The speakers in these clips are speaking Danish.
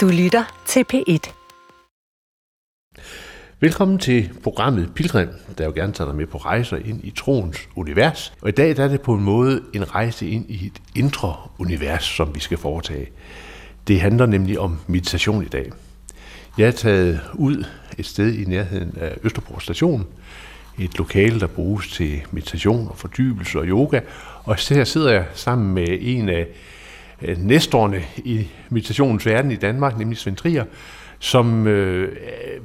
Du lytter til P1. Velkommen til programmet Pilgrim, der jo gerne tager dig med på rejser ind i troens univers. Og i dag der er det på en måde en rejse ind i et indre univers, som vi skal foretage. Det handler nemlig om meditation i dag. Jeg er taget ud et sted i nærheden af Østerbro station, et lokale, der bruges til meditation og fordybelse og yoga. Og her sidder jeg sammen med en af Øh, næstårene i meditationens verden i Danmark, nemlig Svend Trier, som øh,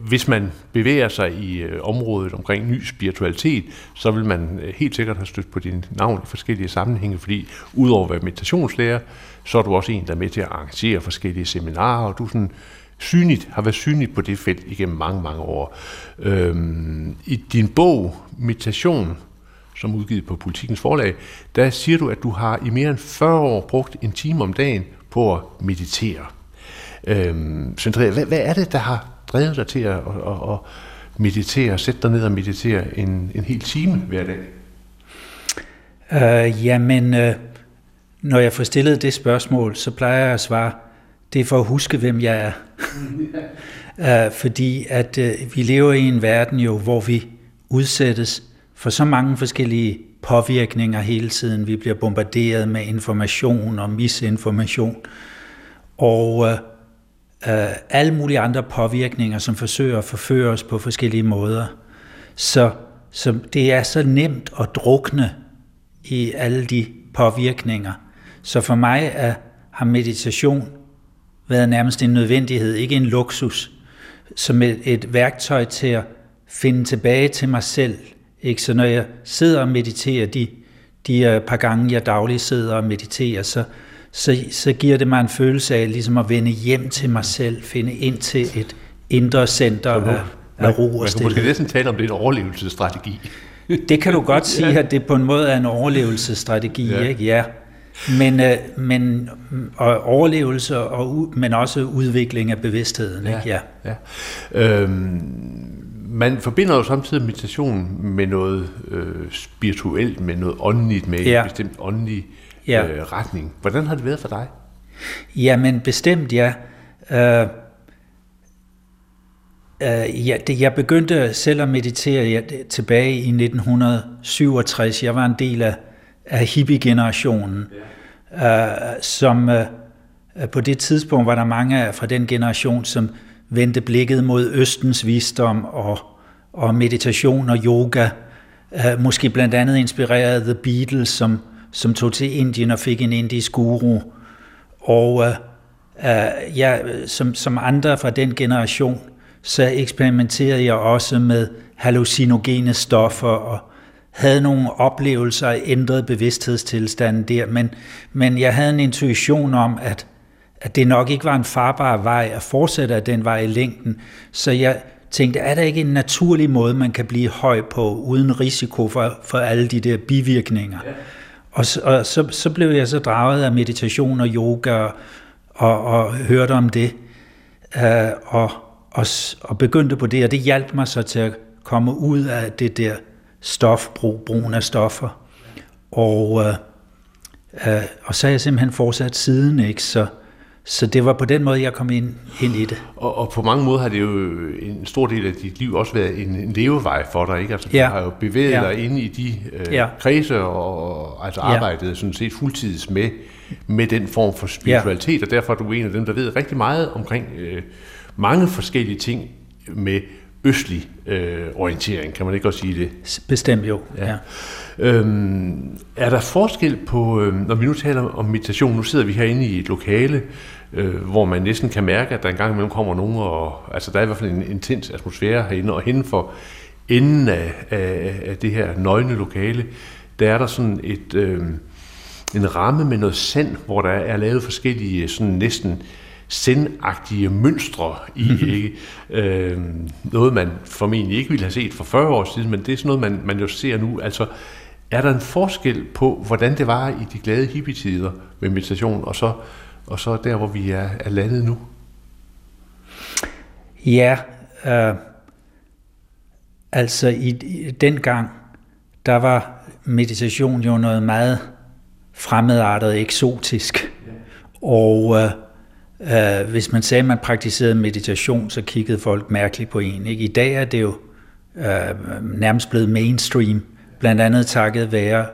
hvis man bevæger sig i øh, området omkring ny spiritualitet, så vil man øh, helt sikkert have stødt på din navn i forskellige sammenhænge, fordi udover at være meditationslærer, så er du også en, der er med til at arrangere forskellige seminarer, og du sådan synligt, har været synligt på det felt igennem mange, mange år. Øhm, I din bog, Meditation, som udgivet på Politikens Forlag, der siger du, at du har i mere end 40 år brugt en time om dagen på at meditere. Øhm, Sandra, hvad, hvad er det, der har drevet dig til at, at, at, meditere, sætte dig ned og meditere en, en hel time hver dag? Uh, jamen, uh, når jeg får stillet det spørgsmål, så plejer jeg at svare, det er for at huske, hvem jeg er. uh, fordi at uh, vi lever i en verden jo, hvor vi udsættes for så mange forskellige påvirkninger hele tiden. Vi bliver bombarderet med information og misinformation. Og øh, øh, alle mulige andre påvirkninger, som forsøger at forføre os på forskellige måder. Så, så det er så nemt at drukne i alle de påvirkninger. Så for mig er, har meditation været nærmest en nødvendighed, ikke en luksus, som et, et værktøj til at finde tilbage til mig selv. Ikke? Så når jeg sidder og mediterer, de, de par gange jeg dagligt sidder og mediterer, så, så, så giver det mig en følelse af ligesom at vende hjem til mig selv, finde ind til et indre center af, af ro og Man kan måske næsten tale om det er en overlevelsesstrategi. Det kan du godt sige, ja. at det på en måde er en overlevelsesstrategi, ja. ikke? Ja. Men, øh, men og overlevelse, og, men også udvikling af bevidstheden. Ja. Ikke? Ja. ja. Øhm, man forbinder jo samtidig meditation med noget øh, spirituelt, med noget åndeligt, med ja. en bestemt åndelig ja. øh, retning. Hvordan har det været for dig? Jamen bestemt, ja. Øh, øh, ja det, jeg begyndte selv at meditere ja, tilbage i 1967. Jeg var en del af, af hippie-generationen, ja. øh, som øh, på det tidspunkt var der mange fra den generation, som vendte blikket mod Østens visdom og, og meditation og yoga. Øh, måske blandt andet inspireret The Beatles, som som tog til Indien og fik en indisk guru. Og uh, uh, ja, som, som andre fra den generation, så eksperimenterede jeg også med hallucinogene stoffer og havde nogle oplevelser af ændret bevidsthedstilstand der, men, men jeg havde en intuition om, at, at det nok ikke var en farbar vej at fortsætte af den vej i længden, så jeg tænkte, er der ikke en naturlig måde, man kan blive høj på, uden risiko for, for alle de der bivirkninger? Ja. Og, og så, så blev jeg så draget af meditation og yoga og, og, hørte om det. Uh, og, og, og begyndte på det, og det hjalp mig så til at komme ud af det der stofbrug, brugen af stoffer. Og, uh, uh, og så er jeg simpelthen fortsat siden, ikke? Så, så det var på den måde, jeg kom ind, ind i det. Og, og på mange måder har det jo en stor del af dit liv også været en, en levevej for dig, ikke? Altså, ja. du har jo bevæget ja. dig ind i de øh, ja. kredse og, og altså arbejdet ja. sådan set fuldtids med, med den form for spiritualitet, ja. og derfor er du en af dem, der ved rigtig meget omkring øh, mange forskellige ting med østlig øh, orientering, kan man ikke også sige det? Bestemt jo, ja. ja. Øhm, er der forskel på, øh, når vi nu taler om meditation, nu sidder vi herinde i et lokale, øh, hvor man næsten kan mærke, at der engang imellem kommer nogen, og altså der er i hvert fald en intens atmosfære herinde, og hende for enden af, af, af det her nøgne lokale, der er der sådan et, øh, en ramme med noget sand, hvor der er lavet forskellige sådan næsten sendagtige mønstre i, mm-hmm. ikke? Øh, noget man formentlig ikke ville have set for 40 år siden, men det er sådan noget, man, man jo ser nu. Altså, er der en forskel på, hvordan det var i de glade hippietider med meditation, og så, og så der, hvor vi er, er landet nu? Ja, øh, altså i, i den gang, der var meditation jo noget meget fremmedartet eksotisk. Og øh, Uh, hvis man sagde, at man praktiserede meditation, så kiggede folk mærkeligt på en. Ikke? I dag er det jo uh, nærmest blevet mainstream, blandt andet takket være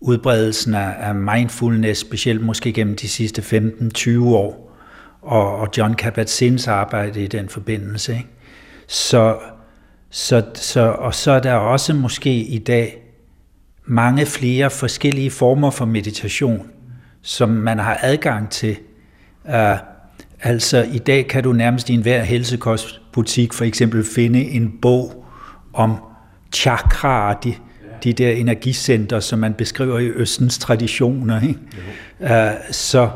udbredelsen af, mindfulness, specielt måske gennem de sidste 15-20 år, og, og John Kabat-Zins arbejde i den forbindelse. Ikke? Så, så, så, og så er der også måske i dag mange flere forskellige former for meditation, som man har adgang til. Uh, altså i dag kan du nærmest i enhver helsekostbutik for eksempel finde en bog om chakraer, de, de der energicenter, som man beskriver i Østens traditioner. Ikke? Uh, så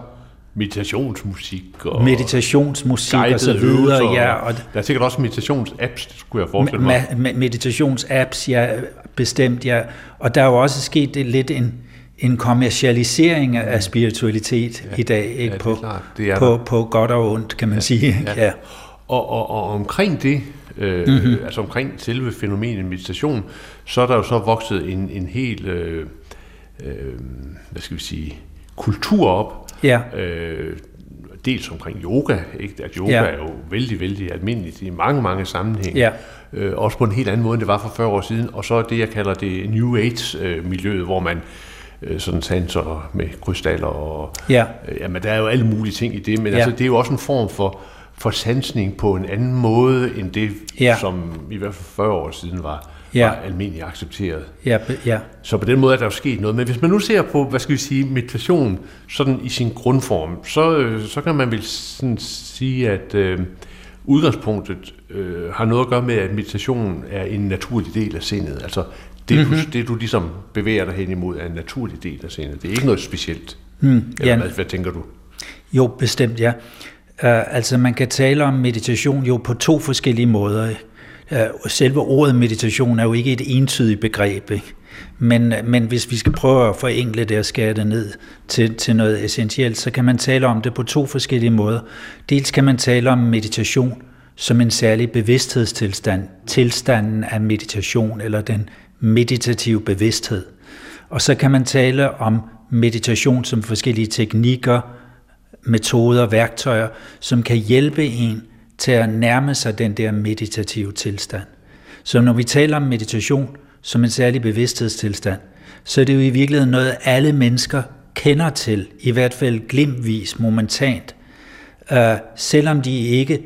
meditationsmusik og meditationsmusik og så videre. Ja, og der er sikkert også meditationsapps, skulle jeg forestille mig. Me- meditationsapps, ja, bestemt, ja. Og der er jo også sket det lidt en, en kommercialisering af spiritualitet ja, i dag, ikke? Ja, på, det er på, på godt og ondt, kan man ja, sige. Ja. ja. Og, og, og omkring det, øh, mm-hmm. altså omkring selve fænomenet meditation, så er der jo så vokset en, en hel, øh, øh, hvad skal vi sige, kultur op, Ja. Øh, dels omkring yoga, ikke? at yoga ja. er jo vældig, vældig almindeligt i mange, mange sammenhænge. Ja. Øh, også på en helt anden måde, end det var for 40 år siden. Og så det, jeg kalder det New Age-miljøet, hvor man øh, sådan sanser med krystaller og... Ja. Øh, jamen, der er jo alle mulige ting i det, men ja. altså, det er jo også en form for, for sansning på en anden måde, end det, ja. som i hvert fald 40 år siden var ja. var almindeligt accepteret. Ja, ja. Så på den måde er der jo sket noget. Men hvis man nu ser på, hvad skal vi sige, meditation sådan i sin grundform, så, øh, så kan man vel sådan sige, at øh, udgangspunktet øh, har noget at gøre med, at meditation er en naturlig del af sindet. Altså det, mm-hmm. du, mhm. det du ligesom bevæger dig hen imod, er en naturlig del af sindet. Det er ikke noget specielt. Mm, Eller ja. hvad, hvad tænker du? Jo, bestemt ja. Uh, altså man kan tale om meditation jo på to forskellige måder. Øh, selve ordet meditation er jo ikke et entydigt begreb, ikke? Men, men hvis vi skal prøve at forenkle det og skære det ned til, til noget essentielt, så kan man tale om det på to forskellige måder. Dels kan man tale om meditation som en særlig bevidsthedstilstand, tilstanden af meditation eller den meditative bevidsthed. Og så kan man tale om meditation som forskellige teknikker, metoder, værktøjer, som kan hjælpe en til at nærme sig den der meditative tilstand. Så når vi taler om meditation som en særlig bevidsthedstilstand, så er det jo i virkeligheden noget, alle mennesker kender til, i hvert fald glimtvis, momentant. øh, selvom de ikke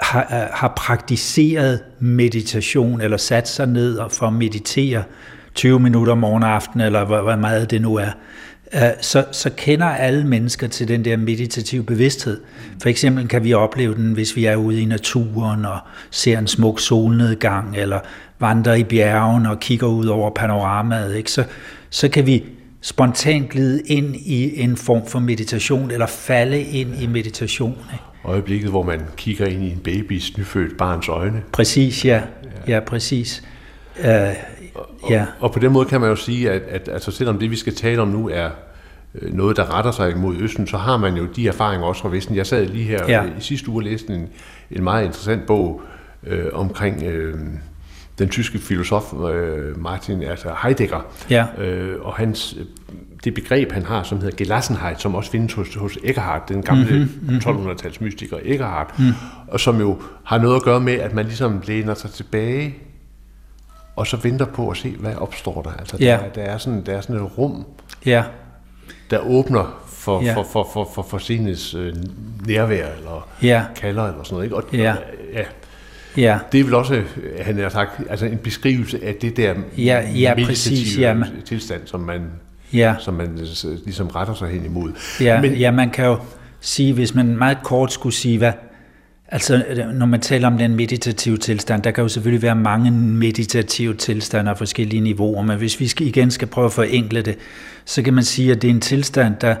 har, øh, har praktiseret meditation, eller sat sig ned og for at meditere 20 minutter morgen og aften, eller hvor, hvor meget det nu er, Øh, så, så kender alle mennesker til den der meditative bevidsthed. For eksempel kan vi opleve den, hvis vi er ude i naturen og ser en smuk solnedgang, eller vandrer i bjergen og kigger ud over panoramaet. Ikke? Så, så kan vi spontant glide ind i en form for meditation, eller falde ind i meditation. Ikke? Øjeblikket, hvor man kigger ind i en babys nyfødt barns øjne. Præcis, ja. Ja, præcis. Uh, og, ja. og på den måde kan man jo sige, at, at altså, selvom det, vi skal tale om nu, er øh, noget, der retter sig mod Østen, så har man jo de erfaringer også fra Vesten. Jeg sad lige her ja. i sidste uge og læste en, en meget interessant bog øh, omkring øh, den tyske filosof øh, Martin altså Heidegger, ja. øh, og hans det begreb, han har, som hedder Gelassenheit, som også findes hos, hos Eckhart, den gamle mm-hmm, 1200-tals mystiker Eckhart, mm. og som jo har noget at gøre med, at man ligesom læner sig tilbage og så venter på at se, hvad opstår der. Altså, ja. der, der, er sådan, der er sådan et rum, ja. der åbner for, ja. for, for, for, for, for sindets øh, nærvær, eller ja. kalder, eller sådan noget. Ikke? Og, ja. ja. Ja. Det er vel også, han har sagt, altså en beskrivelse af det der ja, ja, præcis, ja. tilstand, som man, ja. som man ligesom retter sig hen imod. Ja, Men, ja, man kan jo sige, hvis man meget kort skulle sige, hvad, Altså, øh, når man taler om den meditative tilstand, der kan jo selvfølgelig være mange meditative tilstande af forskellige niveauer, men hvis vi skal, igen skal prøve at forenkle det, så kan man sige, at det er en tilstand, der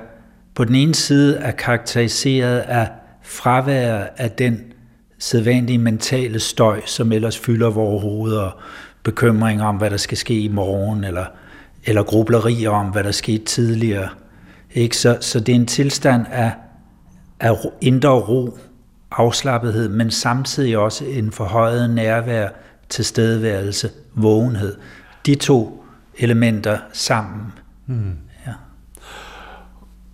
på den ene side er karakteriseret af fravær af den sædvanlige mentale støj, som ellers fylder vores hoveder, og bekymringer om, hvad der skal ske i morgen, eller, eller grublerier om, hvad der skete tidligere. Ikke? Så, så det er en tilstand af, af indre ro, afslappethed, men samtidig også en forhøjet nærvær, tilstedeværelse, vågenhed. De to elementer sammen. Mm. Ja.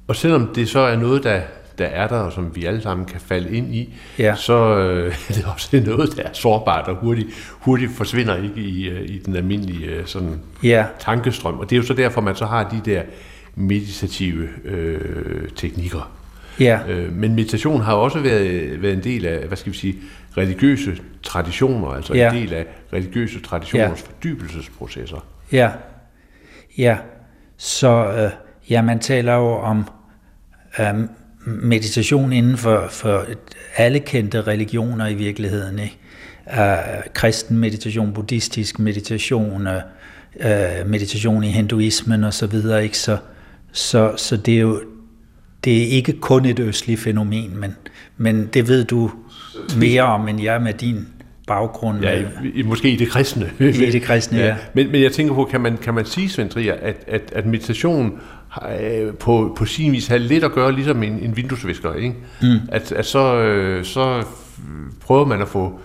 Og selvom det så er noget, der, der er der, og som vi alle sammen kan falde ind i, Ja. så øh, er det også noget, der er sårbart og hurtigt, hurtigt forsvinder ikke i, øh, i den almindelige øh, sådan, Ja, tankestrøm. Og det er jo så derfor, man så har de der meditative øh, teknikker. Ja, Øh, men meditation har også været, været en del af, hvad skal vi sige, religiøse traditioner, altså Ja. en del af religiøse traditioners Ja. fordybelsesprocesser. ja, ja. Så øh, ja, man taler jo om øh, meditation inden for, for alle kendte religioner i virkeligheden. Ikke? Øh, kristen meditation, buddhistisk meditation, øh, meditation i hinduismen og så videre. Ikke? Så, så, så det er jo det er ikke kun et østligt fænomen, men, men det ved du mere om, end jeg med din baggrund. Ja, med, i, måske i det kristne. I det kristne, ja. Men, men jeg tænker på, kan man, kan man sige, Svend Trier, at, at, at meditation øh, på, på sin vis har lidt at gøre ligesom en, en vinduesvisker, ikke? Mm. At, at så, øh, så prøver man at få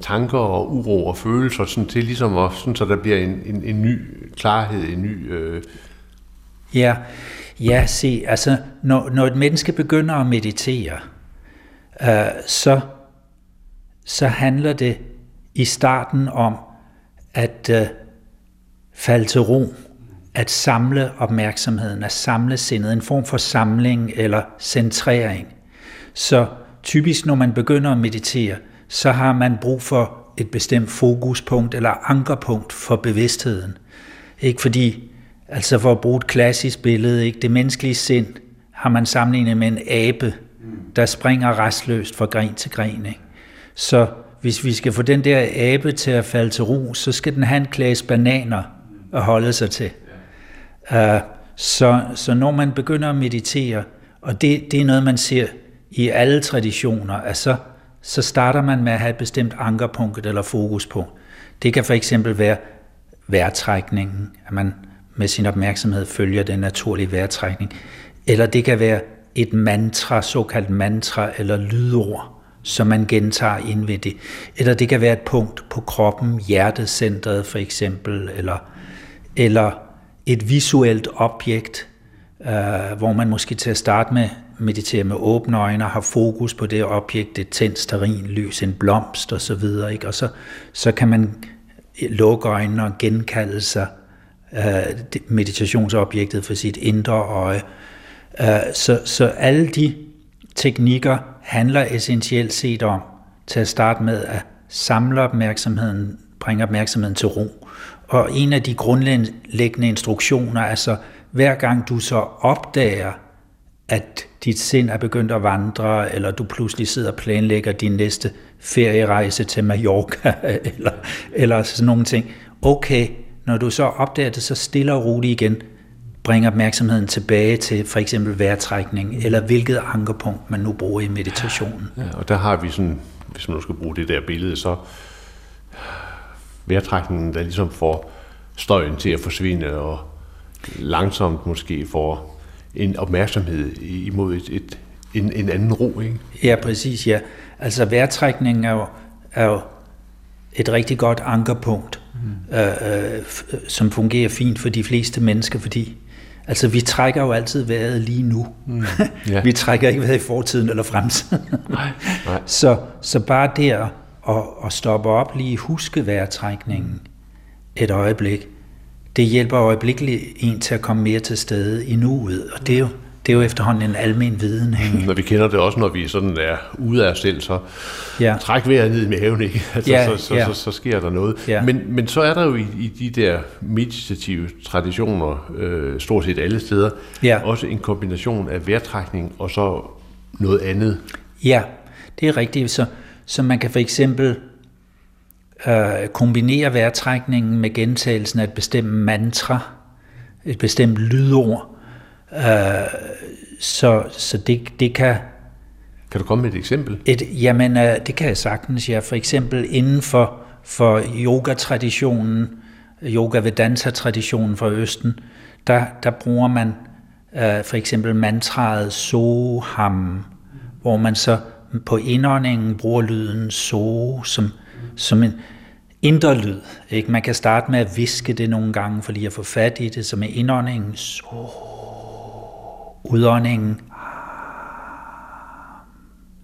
tanker og uro og følelser sådan til ligesom at, sådan, så der bliver en, en, en ny klarhed, en ny... Øh, Ja, ja se, altså når, når et menneske begynder at meditere, øh, så, så handler det i starten om at øh, falde til ro, at samle opmærksomheden, at samle sindet, en form for samling eller centrering. Så typisk når man begynder at meditere, så har man brug for et bestemt fokuspunkt eller ankerpunkt for bevidstheden. Ikke fordi, altså for at bruge et klassisk billede, ikke? det menneskelige sind har man sammenlignet med en abe, der springer restløst fra gren til gren. Ikke? Så hvis vi skal få den der abe til at falde til ro, så skal den have en klasse bananer at holde sig til. Uh, så, så når man begynder at meditere, og det, det er noget, man ser i alle traditioner, altså, så starter man med at have et bestemt ankerpunkt eller fokuspunkt. Det kan for eksempel være vejrtrækningen, at man med sin opmærksomhed følger den naturlige vejrtrækning. Eller det kan være et mantra, såkaldt mantra eller lydord, som man gentager ind ved det. Eller det kan være et punkt på kroppen, hjertecentret for eksempel, eller, eller et visuelt objekt, øh, hvor man måske til at starte med mediterer med åbne øjne og har fokus på det objekt, et tændt sterin lys, en blomst og så videre, ikke? og så, så kan man lukke øjnene og genkalde sig øh, Øh, meditationsobjektet for sit indre øje. Øh, så, så alle de teknikker handler essentielt set om til at starte med at samle opmærksomheden, bringe opmærksomheden til ro. Og en af de grundlæggende instruktioner er så, hver gang du så opdager, at dit sind er begyndt at vandre, eller du pludselig sidder og planlægger din næste ferierejse til Mallorca, eller, eller sådan nogle ting. Okay, når du så opdager det, så stille og roligt igen, bring opmærksomheden tilbage til for eksempel vejrtrækning, eller hvilket ankerpunkt man nu bruger i meditationen. ja, og der har vi sådan, hvis man nu skal bruge det der billede, så vejrtrækningen, der ligesom får støjen til at forsvinde, og langsomt måske får en opmærksomhed imod et, et, en, en anden ro, ikke? Ja, præcis, ja. Altså vejrtrækningen er jo, er jo et rigtig godt ankerpunkt, mm. øh, øh, f- som fungerer fint for de fleste mennesker, fordi altså, vi trækker jo altid vejret lige nu. Mm. Ja. vi trækker ikke vejret i fortiden eller fremtiden. Nej, nej. så, så bare der at, at stoppe op, lige huske vejrtrækningen et øjeblik, det hjælper øjeblikkeligt en til at komme mere til stede i nuet, og det er jo, det er jo efterhånden en almen viden. Ikke? Når vi kender det også, når vi sådan er ude af os selv, så Ja. træk vejret ned i maven, ikke? Altså, Ja, så, så, ja. så, så sker der noget. Ja. Men, men så er der jo i, i de der meditative traditioner, øh, stort set alle steder, Ja. også en kombination af vejrtrækning og så noget andet. Ja, det er rigtigt. Så, så man kan for eksempel øh, kombinere vejrtrækningen med gentagelsen af et bestemt mantra, et bestemt lydord. Øh, så så det, det kan Kan du komme med et eksempel? et, jamen, øh, det kan jeg sagtens, ja. For eksempel inden for, for yoga-traditionen, yoga-vedanta-traditionen fra Østen, der, der bruger man øh, for eksempel mantraet Soham, hvor man så på indåndingen bruger lyden So som, som en indre lyd. Ikke? Man kan starte med at viske det nogle gange, for lige at få fat i det, så med indåndingen So, udåndingen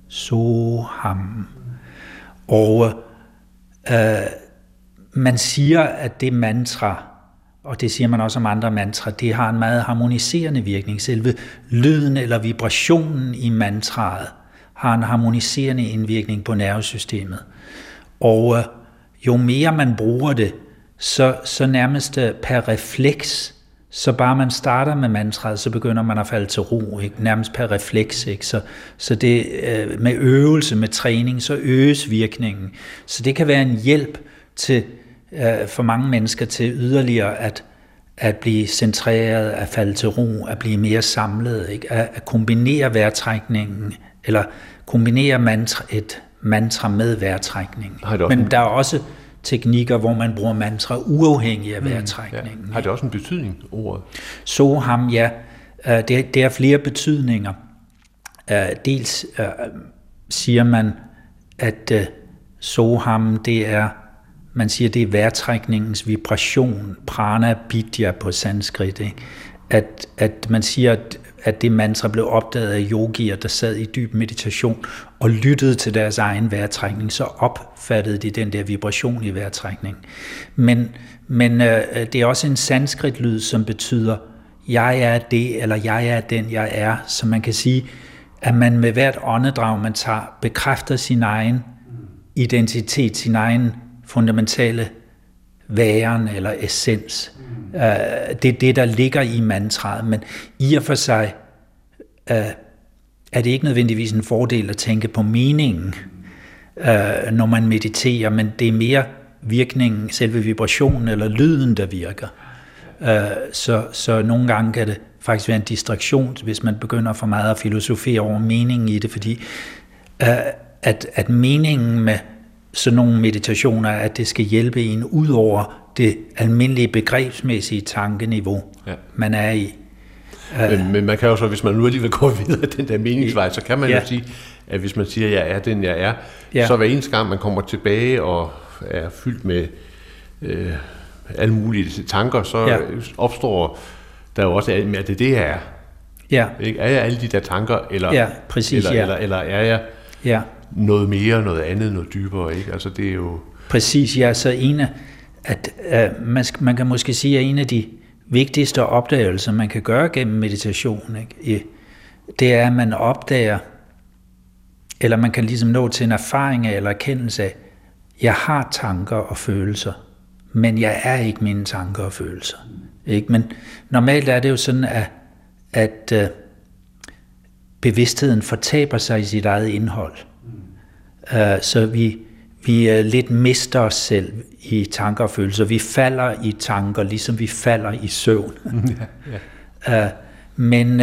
Soham. Og øh, man siger, at det mantra, og det siger man også om andre mantra, det har en meget harmoniserende virkning. Selve lyden eller vibrationen i mantraet har en harmoniserende indvirkning på nervesystemet. Og øh, jo mere man bruger det, så, så nærmest øh, per refleks, så bare man starter med mantraet, så begynder man at falde til ro, ikke? nærmest per refleks. Ikke? Så, så det, øh, med øvelse, med træning, så øges virkningen. Så det kan være en hjælp til øh, for mange mennesker til yderligere at, at blive centreret, at falde til ro, at blive mere samlet, ikke? At, at kombinere vejrtrækningen, eller kombinere mantra, et mantra med vejrtrækning. Men der er også teknikker, hvor man bruger mantra uafhængig af vejrtrækningen. Mm, ja. Har det også en betydning, ordet? Soham, ja. Øh, det, det er flere betydninger. Øh, dels øh, siger man, at Soham, det er man siger, det er vejrtrækningens vibration, prana bidya på sanskrit, ikke? At, at man siger, at, at det mantra blev opdaget af yogier, der sad i dyb meditation og lyttede til deres egen vejrtrækning, så opfattede de den der vibration i vejrtrækningen. Men, men øh, det er også en sanskrit-lyd, som betyder, jeg er det, eller jeg er den, jeg er. Så man kan sige, at man med hvert åndedrag, man tager, bekræfter sin egen identitet, sin egen fundamentale væren eller essens. Mm. det er det, der ligger i mantraet, men i og for sig uh, er det ikke nødvendigvis en fordel at tænke på meningen, uh, når man mediterer, men det er mere virkningen, selve vibrationen eller lyden, der virker. Uh, så, så nogle gange kan det faktisk være en distraktion, hvis man begynder for meget at filosofere over meningen i det, fordi uh, at, at meningen med sådan nogle meditationer, at det skal hjælpe en ud over det almindelige begrebsmæssige tankeniveau, ja. man er i. Men, men man kan jo så, hvis man nu alligevel går videre den der meningsvej, så kan man ja. jo sige, at hvis man siger, at jeg er den, jeg er, ja. så hver eneste gang man kommer tilbage og er fyldt med øh, alle mulige tanker, så ja. opstår der jo også, at det er det, jeg er. Ja. Ikke? Er jeg alle de der tanker, eller, ja, præcis, eller, ja. eller, eller er jeg ja noget mere, noget andet, noget dybere. Ikke? Altså, det er jo... Præcis, ja. Så en af, at, uh, man, man kan måske sige, at en af de vigtigste opdagelser, man kan gøre gennem meditation, ikke? det er, at man opdager, eller man kan ligesom nå til en erfaring af, eller erkendelse af, jeg har tanker og følelser, men jeg er ikke mine tanker og følelser. Ikke? Men normalt er det jo sådan, at, at uh, bevidstheden fortaber sig i sit eget indhold. Øh, så vi, vi er lidt mister os selv i tanker og følelser. Vi falder i tanker, ligesom vi falder i søvn. ja, ja. Øh, men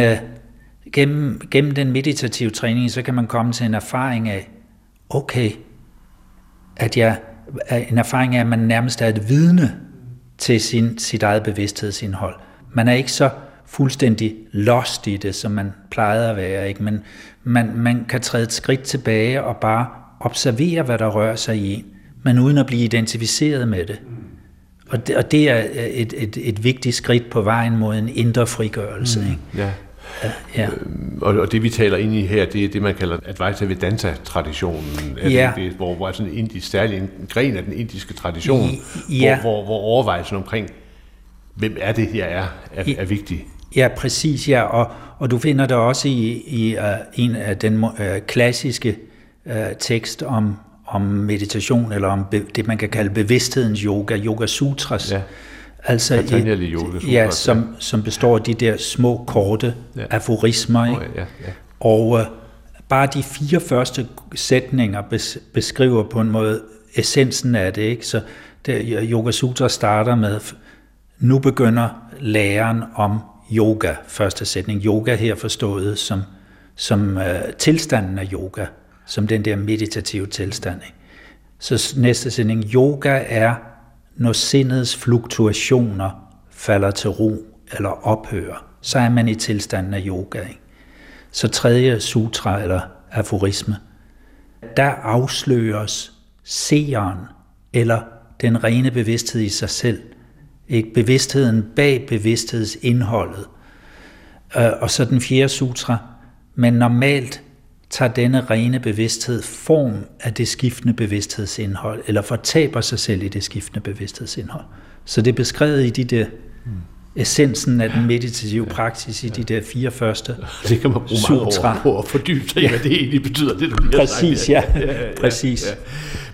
gennem, gennem den meditative træning, så kan man komme til en erfaring af, okay, at jeg, en erfaring af, at man nærmest er et vidne til sin, sit eget bevidsthedsindhold. Man er ikke så fuldstændig lost i det, som man plejede at være, ikke? men man, man kan træde et skridt tilbage og bare observere, hvad der rører sig i en, men uden at blive identificeret med det. Og det, og det er et, et, et vigtigt skridt på vejen mod en indre frigørelse. Mm, ikke? Ja. Ja. Øhm, og, og det vi taler ind i her, det er det, man kalder Advaita Vedanta-traditionen, ja. det, hvor, hvor sådan en indisk, særlig en gren af den indiske tradition, ja. hvor, hvor, hvor overvejelsen omkring, hvem er det, jeg er, er, er vigtig. Ja, præcis, ja, og, og du finder det også i, i uh, en af den uh, klassiske øh, tekst om, om meditation, eller om be, det, man kan kalde bevidsthedens yoga, yoga sutras. Ja. Altså et, yoga sutras, ja, som, ja. som består af de der små, korte ja. aforismer. Ikke? Oh, ja, ja. Og øh, bare de fire første sætninger bes, beskriver på en måde essensen af det. Ikke? Så det, Yoga Sutra starter med, nu begynder læren om yoga, første sætning. Yoga her forstået som, som øh, tilstanden af yoga som den der meditative tilstand. Ikke? Så næste sætning, yoga er, når sindets fluktuationer falder til ro eller ophører, så er man i tilstanden af yoga. Ikke? Så tredje sutra eller aforisme, der afsløres seeren eller den rene bevidsthed i sig selv. Ikke? Bevidstheden bag bevidsthedsindholdet. Øh, og så den fjerde sutra, men normalt tager denne rene bevidsthed form af det skiftende bevidsthedsindhold, eller fortaber sig selv i det skiftende bevidsthedsindhold. Så det er beskrevet i de der mm essensen af den meditative praksis i de der fire første Det kan man bruge sutra. år på at fordybe sig i, hvad det egentlig betyder, det du lige Præcis, sagt. ja. Præcis.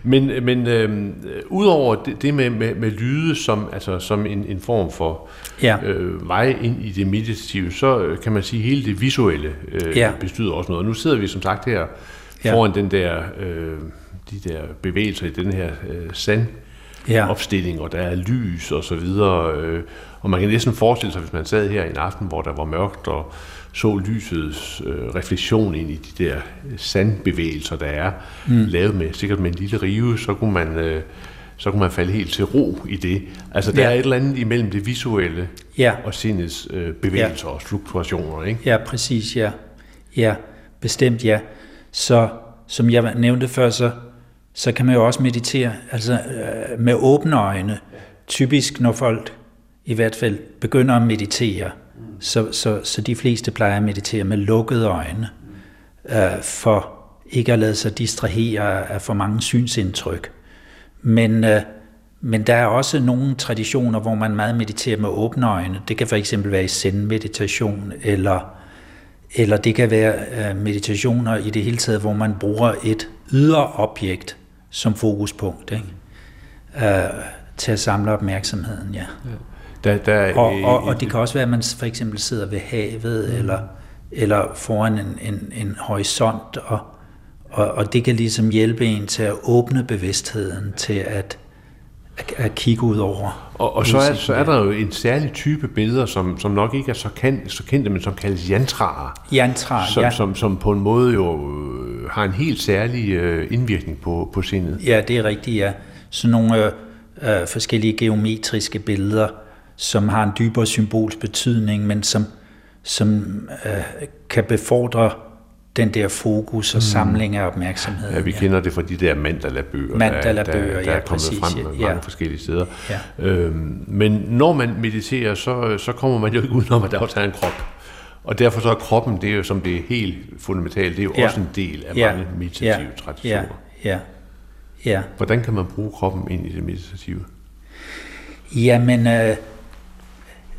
Men, men øh, udover det, det med, med, med lyde som, altså, som en, en form for Ja. øh, vej ind i det meditative, så øh, kan man sige, at hele det visuelle øh, Ja. betyder også noget. Nu sidder vi som sagt her Ja. foran den der, øh, de der bevægelser i den her øh, sand Ja. opstilling, og der er lys og så videre. Øh, og man kan næsten forestille sig, hvis man sad her en aften, hvor der var mørkt, og så lysets øh, refleksion ind i de der sandbevægelser, der er mm. lavet med, sikkert med en lille rive, så kunne man, øh, så kunne man falde helt til ro i det. Altså, der Ja. er et eller andet imellem det visuelle Ja. og sindets øh, bevægelser og fluktuationer, ikke? Ja, præcis, ja. Ja, bestemt ja. Så som jeg nævnte før, så, så kan man jo også meditere altså, øh, med åbne øjne. Typisk når folk i hvert fald begynder at meditere, så, så, så de fleste plejer at meditere med lukkede øjne, øh, for ikke at lade sig distrahere af for mange synsindtryk. Men, øh, men der er også nogle traditioner, hvor man meget mediterer med åbne øjne. Det kan for eksempel være i zen-meditation, eller, eller det kan være øh, meditationer i det hele taget, hvor man bruger et ydre objekt som fokuspunkt ikke? Øh, til at samle opmærksomheden. Ja. Der, der, er, Og, og, og det kan også være, at man for eksempel sidder ved havet, mm. eller, eller foran en, en, en horisont, og, og, og det kan ligesom hjælpe en til at åbne bevidstheden til at, at, kigge ud over. Og, og så, er, så er der jo en særlig type billeder, som, som nok ikke er så, kan, så kendte, men som kaldes yantraer. Yantra, som, ja. som, som på en måde jo øh, har en helt særlig øh, indvirkning på, på sindet. Ja, det er rigtigt, ja. Sådan nogle øh, øh, forskellige geometriske billeder, som har en dybere symbolsk betydning, men som, som øh, kan befordre den der fokus og samling af opmærksomheden. Ja, vi kender det fra de der mandala-bøger, Mandala-bøger, der, der, der ja, er kommet præcis, frem med ja. mange forskellige steder. Ja. Øhm, men når man mediterer, så, så kommer man jo ikke udenom, at der også er en krop. Og derfor så er kroppen, det er jo som det er helt fundamentalt, det er jo Ja. også en del af Ja. mange meditative ja. traditioner. Ja, ja, ja. Hvordan kan man bruge kroppen ind i det meditative? Jamen, øh,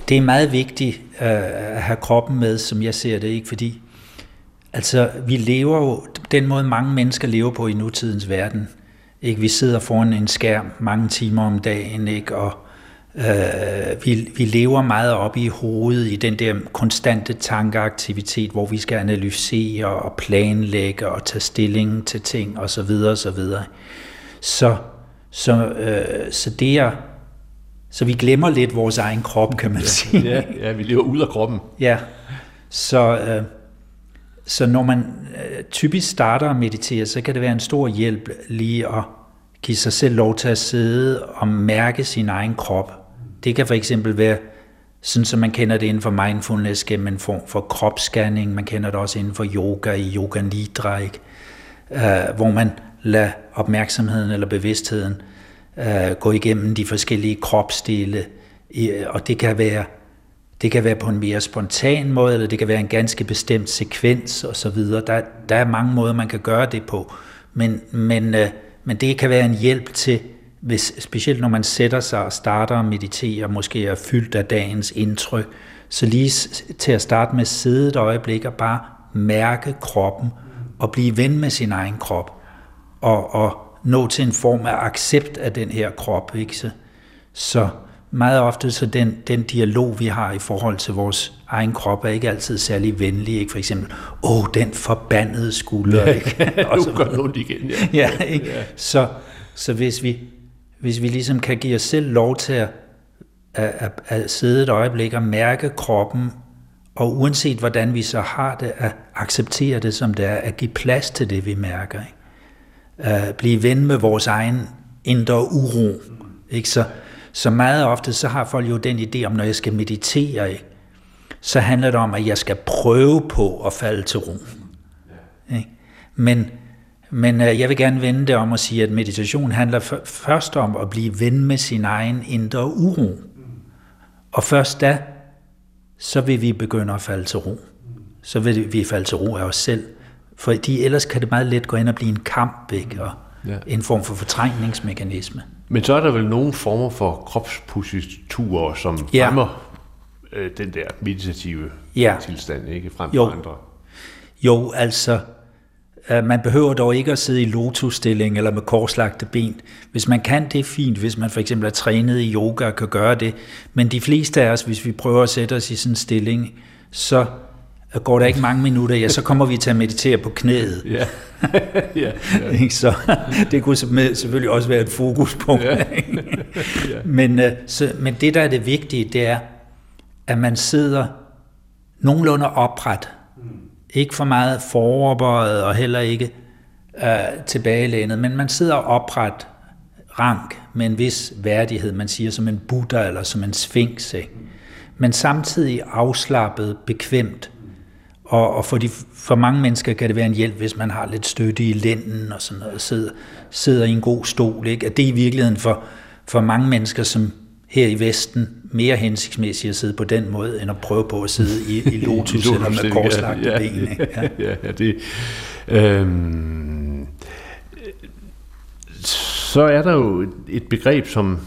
det er meget vigtigt øh, at have kroppen med, som jeg ser det, ikke? Fordi altså, vi lever jo, den måde mange mennesker lever på i nutidens verden, ikke? Vi sidder foran en skærm mange timer om dagen, ikke? Og øh, vi, vi lever meget op i hovedet i den der konstante tankeaktivitet, hvor vi skal analysere og planlægge og tage stilling til ting osv. Så, videre, og så, videre. så, så, øh, så det er så vi glemmer lidt vores egen krop, kan man sige. Ja, ja, vi lever ud af kroppen. Ja, så, øh, så når man øh, typisk starter at meditere, så kan det være en stor hjælp lige at give sig selv lov til at sidde og mærke sin egen krop. Det kan for eksempel være sådan, som man kender det inden for mindfulness gennem en form for kropsscanning. Man kender det også inden for yoga i yoga nidra, ikke? Øh, hvor man lader opmærksomheden eller bevidstheden øh, gå igennem de forskellige kropsdele, og det kan være det kan være på en mere spontan måde, eller det kan være en ganske bestemt sekvens osv. Der, der er mange måder, man kan gøre det på. Men, men, øh, men det kan være en hjælp til, hvis, specielt når man sætter sig og starter at meditere, måske er fyldt af dagens indtryk, så lige til at starte med sidde et øjeblik og bare mærke kroppen og blive ven med sin egen krop og, og nå til en form af accept af den her krop. Ikke? Så, så meget ofte så den, den dialog, vi har i forhold til vores egen krop, er ikke altid særlig venlig. Ikke? For eksempel, åh, den forbandede skulder. Ikke? Nu så gør det ondt igen, ja. ja, ikke? Så, så hvis, vi, hvis vi ligesom kan give os selv lov til at, at, at, at sidde et øjeblik og mærke kroppen, og uanset hvordan vi så har det, at acceptere det som det er, at give plads til det, vi mærker. Ikke? At blive ven med vores egen indre uro. Ikke? Så, så meget ofte så har folk jo den idé om, når jeg skal meditere, så handler det om, at jeg skal prøve på at falde til ro. Men, men øh, jeg vil gerne vende det om at sige, at meditation handler først om at blive ven med sin egen indre uro. Og først da, så vil vi begynde at falde til ro. Så vil vi falde til ro af os selv, Fordi ellers kan det meget let gå ind og blive en kamp, ikke? og Ja. en form for fortrængningsmekanisme. Men så er der vel nogle former for kropspositurer, som Ja. fremmer øh, den der meditative Ja. tilstand, ikke? Frem Jo. for andre. Jo, altså, øh, man behøver dog ikke at sidde i lotusstilling eller med korslagte ben. Hvis man kan, det er fint, hvis man for eksempel er trænet i yoga og kan gøre det. Men de fleste af os, hvis vi prøver at sætte os i sådan en stilling, så øh, går der ikke mange minutter, ja, så kommer vi til at meditere på knæet. Ja. ja. Ikke? Så det kunne selvfølgelig også være et fokuspunkt. ikke? men, øh, så, men det, der er det vigtige, det er, at man sidder nogenlunde opret. Ikke for meget foroverbøjet og heller ikke øh, tilbagelænet, men man sidder opret rank med en vis værdighed, man siger som en buddha eller som en sphinx. Ikke? Men samtidig afslappet, bekvemt. Og, og for, de, for mange mennesker kan det være en hjælp, hvis man har lidt støtte i lænden og sådan noget, sidder, sidder i en god stol. Ikke? At det er i virkeligheden for, for mange mennesker, som her i Vesten, mere hensigtsmæssigt at sidde på den måde, end at prøve på at sidde i, i lotus eller med korslagte ja, ben. Ikke? Ja, ja, ja, det, øhm, så er der jo et, et begreb, som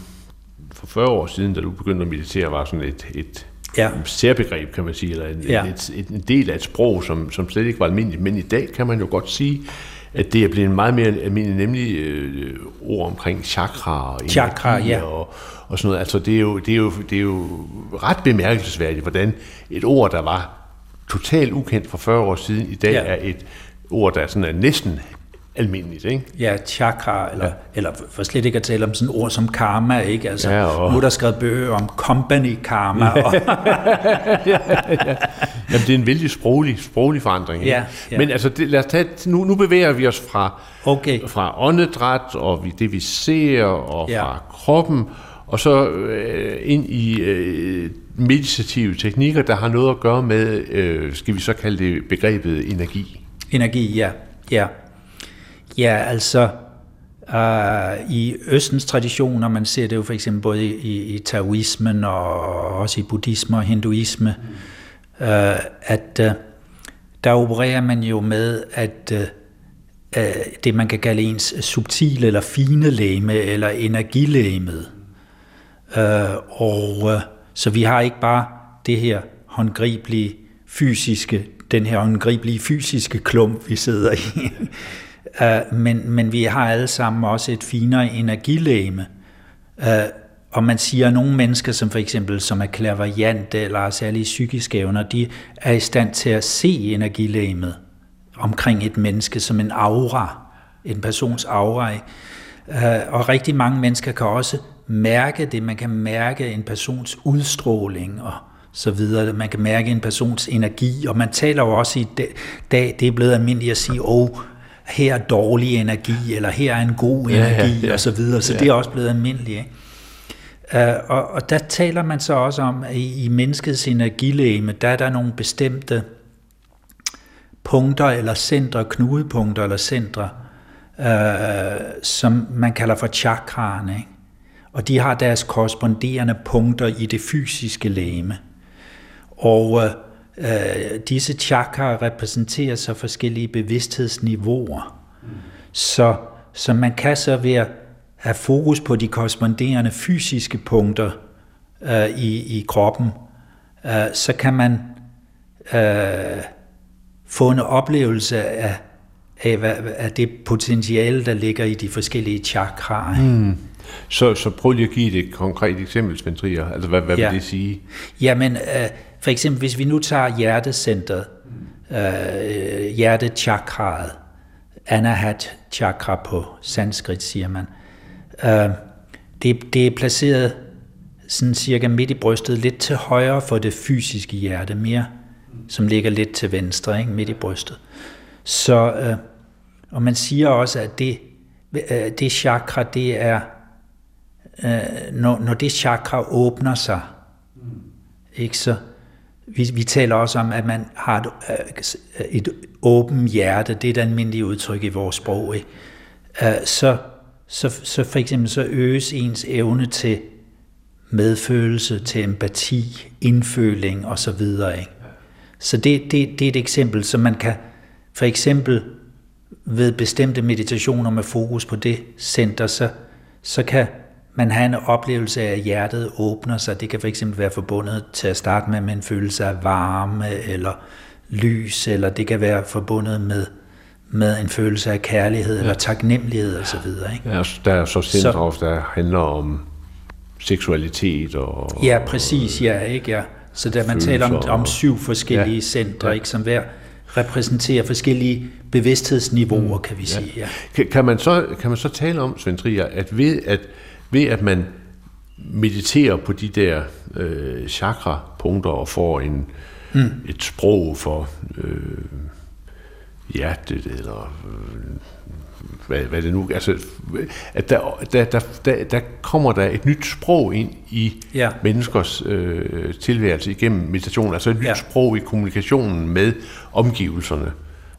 for 40 år siden, da du begyndte at meditere, var sådan et, et Ja. særbegreb, kan man sige, eller en, Ja. et, et, en del af et sprog, som, som slet ikke var almindeligt. Men i dag kan man jo godt sige, at det er blevet meget mere almindelig, nemlig øh, ord omkring chakra og Chakra, ja. og, og sådan noget. Altså, det er, jo, det, er jo, det er jo ret bemærkelsesværdigt, hvordan et ord, der var totalt ukendt for 40 år siden, i dag ja. er et ord, der sådan er næsten almindeligt. Ikke? Ja, chakra, eller, ja. eller for slet ikke at tale om sådan ord som karma, ikke? Altså, Ja, og- Nu er der skrevet bøger om company karma, og, Jamen, det er en vældig sproglig, sproglig forandring. ikke? Ja, ja. Men altså, det, lad os tage, nu, nu bevæger vi os fra, Okay. fra åndedræt og vi, det, vi ser, og Ja. fra kroppen, og så øh, ind i øh, meditative teknikker, der har noget at gøre med, øh, skal vi så kalde det begrebet energi. Energi, ja. Ja, ja altså uh, i Østens traditioner, man ser det jo for eksempel både i, i, i taoismen og også i buddhisme og hinduisme, uh, at uh, der opererer man jo med, at uh, uh, det man kan kalde ens subtile eller fine læme eller energilæmet. Uh, og uh, så vi har ikke bare det her håndgribelige fysiske, den her håndgribelige fysiske klump, vi sidder i uh, men, men vi har alle sammen også et finere energilæme. Uh, og man siger, at nogle mennesker, som for eksempel som er klaverjante eller har særlige psykiske evner, de er i stand til at se energilæmet omkring et menneske som en aura, en persons aura. ikke? Øh, Og rigtig mange mennesker kan også mærke det. Man kan mærke en persons udstråling og så videre. Man kan mærke en persons energi, og man taler jo også i dag, det er blevet almindeligt at sige, åh, her er dårlig energi, eller her er en god Ja, ja, energi, ja. og så videre. Så Ja. det er også blevet almindeligt. Ikke? Uh, og, og der taler man så også om, at i, i menneskets energilæme, der er der nogle bestemte punkter eller centre, knudepunkter eller centre, øh, som man kalder for chakraerne. Ikke? Og de har deres korresponderende punkter i det fysiske læme. Og øh, øh, disse chakraer repræsenterer så forskellige bevidsthedsniveauer. Så, så man kan så ved at have fokus på de korresponderende fysiske punkter øh, i, i kroppen, øh, så kan man øh, få en oplevelse af, af, hvad, af det potentiale, der ligger i de forskellige chakraer. Mm. Så, så prøv lige at give et konkret eksempel, Svend Trier. Altså, hvad, hvad Ja. vil det sige? Jamen, øh, for eksempel, hvis vi nu tager hjertecentret, øh, hjertechakraet, anahat chakra på sanskrit, siger man. Øh, det, det er placeret sådan cirka midt i brystet, lidt til højre for det fysiske hjerte, mere som ligger lidt til venstre, ikke? midt i brystet. Så, øh, og man siger også, at det, øh, det chakra, det er, øh, når, når det chakra åbner sig, ikke så, vi, vi taler også om, at man har et, øh, et åbent hjerte, det er et almindeligt udtryk i vores sprog, ikke? Øh, så, så, så for eksempel så øges ens evne til medfølelse, til empati, indføling osv. Ikke? Så det, det, det er et eksempel, som man kan For eksempel ved bestemte meditationer med fokus på det center, så, så kan man have en oplevelse af, at hjertet åbner sig. Det kan fx være forbundet til at starte med med en følelse af varme eller lys, eller det kan være forbundet med, med en følelse af kærlighed ja. eller taknemmelighed osv. Ja, der er så så, der handler om seksualitet og... Ja, præcis, ja, ikke? Ja. Så der man taler om, om syv forskellige ja, centre, ja. ikke, som hver repræsenterer forskellige bevidsthedsniveauer, kan vi ja. sige. Ja. Kan, kan, man så, kan man så tale om, Svend Trier, at ved at, ved at man mediterer på de der øh, chakra-punkter og får en, mm. et sprog for øh, hjertet eller øh, hvad, hvad det nu, altså, at der, der, der, der, der kommer der et nyt sprog ind i ja. menneskers øh, tilværelse igennem meditation, altså et nyt ja. sprog i kommunikationen med omgivelserne.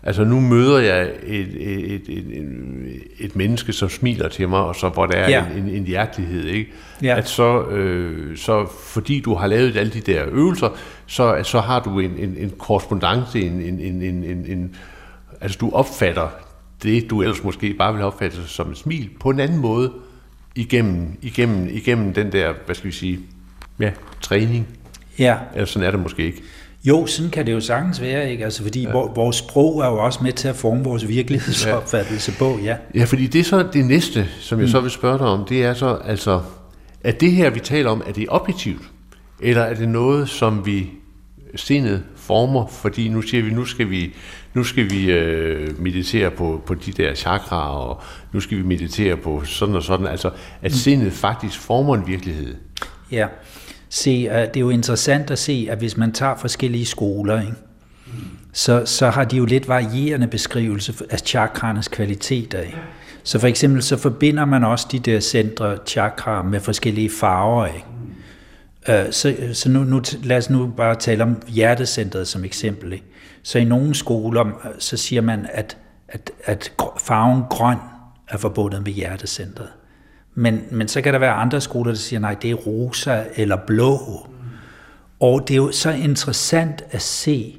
Altså nu møder jeg et, et, et, et, et menneske, som smiler til mig, og så hvor der er ja. en, en, en hjertelighed, ikke? Ja. At så, øh, så fordi du har lavet alle de der øvelser, så, så har du en, en, en korrespondence, en, en, en, en, en, altså du opfatter det, du ellers måske bare vil opfatte som et smil, på en anden måde igennem, igennem, igennem den der, hvad skal vi sige, ja, træning. Ja. Eller sådan er det måske ikke. Jo, sådan kan det jo sagtens være, ikke? Altså, fordi ja. vores sprog er jo også med til at forme vores virkelighedsopfattelse ja. på, ja. Ja, fordi det er så det næste, som jeg mm. så vil spørge dig om, det er så, altså, er det her, vi taler om, er det objektivt? Eller er det noget, som vi sindet former, fordi nu siger vi, nu skal vi, nu skal vi øh, meditere på, på de der chakraer, og nu skal vi meditere på sådan og sådan, altså at mm. sindet faktisk former en virkelighed. Ja, se, at det er jo interessant at se, at hvis man tager forskellige skoler, ikke, så, så har de jo lidt varierende beskrivelse af chakraernes kvaliteter. Ikke? Så for eksempel så forbinder man også de der centre chakra med forskellige farver. Ikke? Øh, så så nu, nu, lad os nu bare tale om hjertecentret som eksempel. Ikke? Så i nogle skoler, øh, så siger man, at, at, at farven grøn er forbundet med hjertecentret. Men, men så kan der være andre skoler, der siger, nej, det er rosa eller blå. Og det er jo så interessant at se,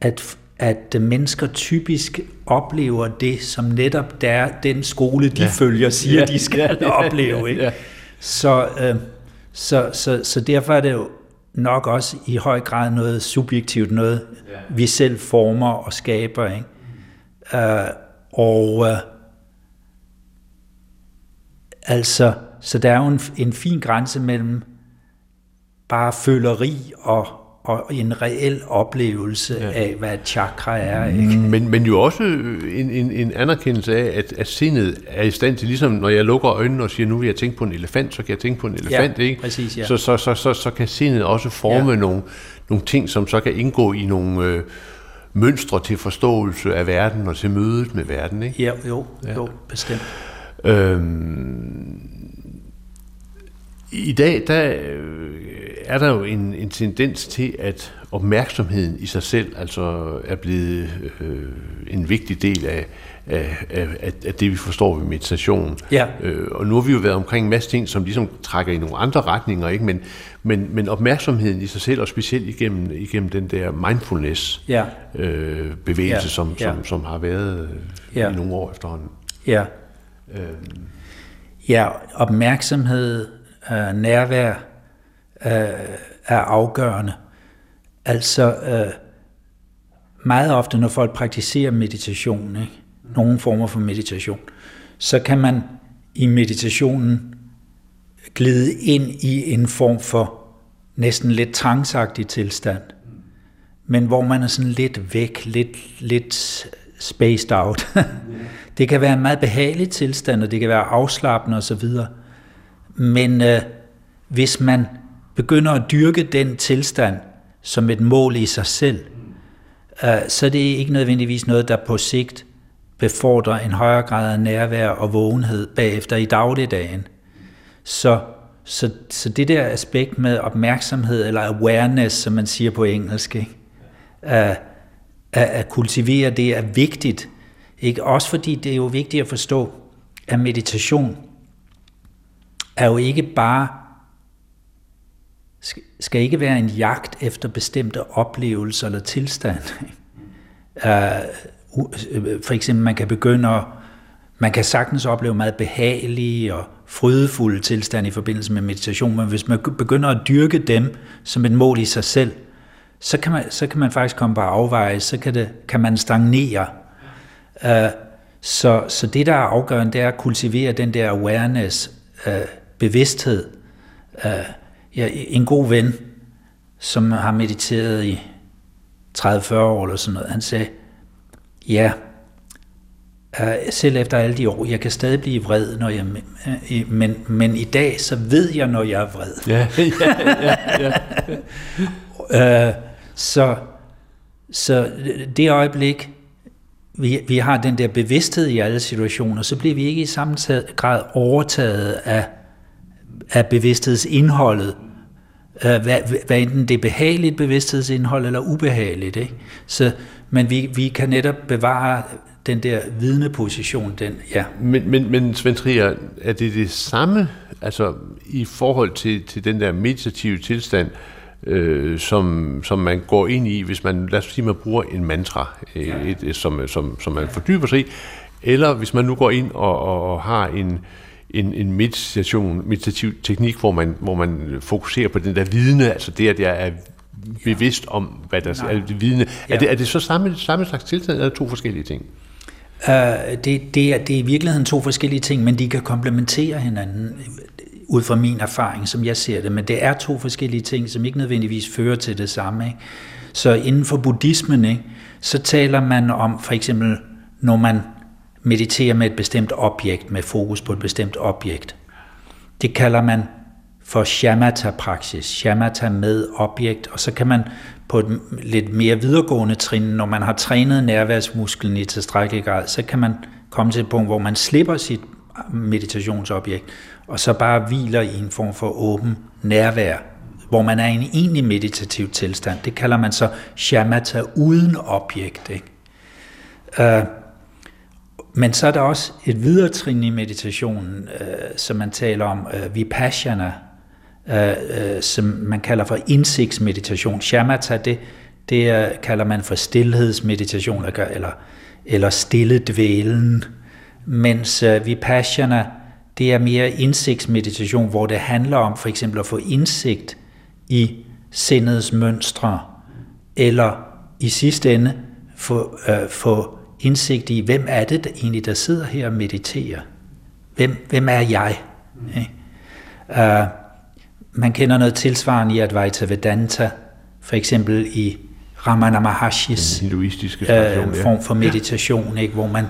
at, at mennesker typisk oplever det, som netop der den skole, de ja. følger, siger, ja. de skal ja. opleve. Ikke? Ja. Så... Øh, så, så, så derfor er det jo nok også i høj grad noget subjektivt, noget ja. vi selv former og skaber. Ikke? Uh, og uh, altså, så der er jo en, en fin grænse mellem bare føleri og og en reel oplevelse ja. af, hvad chakra er. Ikke? Men, men jo også en, en, en anerkendelse af, at, at sindet er i stand til, ligesom når jeg lukker øjnene og siger, nu vil jeg tænke på en elefant, så kan jeg tænke på en elefant. Ja, ikke? Præcis, ja. så, så, så, så, så kan sindet også forme ja. nogle, nogle ting, som så kan indgå i nogle øh, mønstre til forståelse af verden og til mødet med verden. Ikke? Ja, jo, ja. jo bestemt. Øhm, I dag, der øh, er der jo en, en tendens til, at opmærksomheden i sig selv altså er blevet øh, en vigtig del af, af, af, af det, vi forstår ved meditation. Ja. Øh, og nu har vi jo været omkring en masse ting, som ligesom trækker i nogle andre retninger, ikke? Men, men, men opmærksomheden i sig selv, og specielt igennem, igennem den der mindfulness ja. øh, bevægelse, ja. Som, ja. Som, som har været ja. i nogle år efterhånden. Ja. Øh. Ja, opmærksomhed, øh, nærvær, øh, er afgørende. Altså øh, meget ofte, når folk praktiserer meditation, ikke? nogle former for meditation, så kan man i meditationen glide ind i en form for næsten lidt trangsagtig tilstand, men hvor man er sådan lidt væk, lidt, lidt spaced out. det kan være en meget behagelig tilstand, og det kan være afslappende osv., men øh, hvis man begynder at dyrke den tilstand som et mål i sig selv, øh, så det er ikke nødvendigvis noget, der på sigt befordrer en højere grad af nærvær og vågenhed bagefter i dagligdagen. Så, så, så det der aspekt med opmærksomhed, eller awareness, som man siger på engelsk, ikke? Øh, at, at kultivere det er vigtigt. Ikke? Også fordi det er jo vigtigt at forstå, at meditation er jo ikke bare skal ikke være en jagt efter bestemte oplevelser eller tilstand. Øh, øh, for eksempel man kan begynde at, man kan sagtens opleve meget behagelige og frydefulde tilstand i forbindelse med meditation, men hvis man begynder at dyrke dem som et mål i sig selv, så kan man, så kan man faktisk komme på afveje, så kan, det, kan man stagnere. Uh, så, så det, der er afgørende, det er at kultivere den der awareness, uh, bevidsthed. Uh, ja, en god ven, som har mediteret i 30-40 år eller sådan noget, han sagde, ja, uh, selv efter alle de år, jeg kan stadig blive vred, når jeg, uh, men, men i dag, så ved jeg, når jeg er vred. Ja, ja, ja, ja. uh, så, så det øjeblik, vi, vi har den der bevidsthed i alle situationer, så bliver vi ikke i samme grad overtaget af, af bevidsthedsindholdet. Øh, hvad, hvad enten det er behageligt bevidsthedsindhold eller ubehageligt. Ikke? Så, men vi, vi kan netop bevare den der vidneposition. Den, ja. Men, men, men Svend Trier, er det det samme altså, i forhold til, til den der meditative tilstand, øh, som, som man går ind i, hvis man, lad os sige, man bruger en mantra, øh, et, et, som, som, som man fordyber sig i, eller hvis man nu går ind og, og, og har en, en, en meditation, meditativ teknik, hvor man, hvor man fokuserer på den der vidne, altså det, at jeg er bevidst om, hvad der er det vidne. Ja. Er, det, er det så samme, samme slags tilstand, eller to forskellige ting? Uh, det, det, er, det er i virkeligheden to forskellige ting, men de kan komplementere hinanden ud fra min erfaring, som jeg ser det. Men det er to forskellige ting, som ikke nødvendigvis fører til det samme. Ikke? Så inden for buddhismen, ikke, så taler man om for eksempel, når man mediterer med et bestemt objekt, med fokus på et bestemt objekt. Det kalder man for shamatha-praksis. Shamatha med objekt, og så kan man på et lidt mere videregående trin, når man har trænet nærværsmusklen i tilstrækkelig grad, så kan man komme til et punkt, hvor man slipper sit meditationsobjekt, og så bare hviler i en form for åben nærvær, hvor man er i en egentlig meditativ tilstand. Det kalder man så shamatha uden objekt. Ikke? Uh, men så er der også et videre trin i meditationen, uh, som man taler om, uh, vipassana, uh, uh, som man kalder for indsigtsmeditation. Shamatha, det, det uh, kalder man for stillhedsmeditation, eller, eller stille dvælen, mens uh, vipassana, det er mere indsigtsmeditation, hvor det handler om for eksempel at få indsigt i sindets mønstre, eller i sidste ende få, øh, få indsigt i, hvem er det der egentlig, der sidder her og mediterer? Hvem, hvem er jeg? Mm. Uh, man kender noget tilsvarende i Advaita Vedanta, for eksempel i Ramana Maharshis uh, form for meditation, ikke, hvor man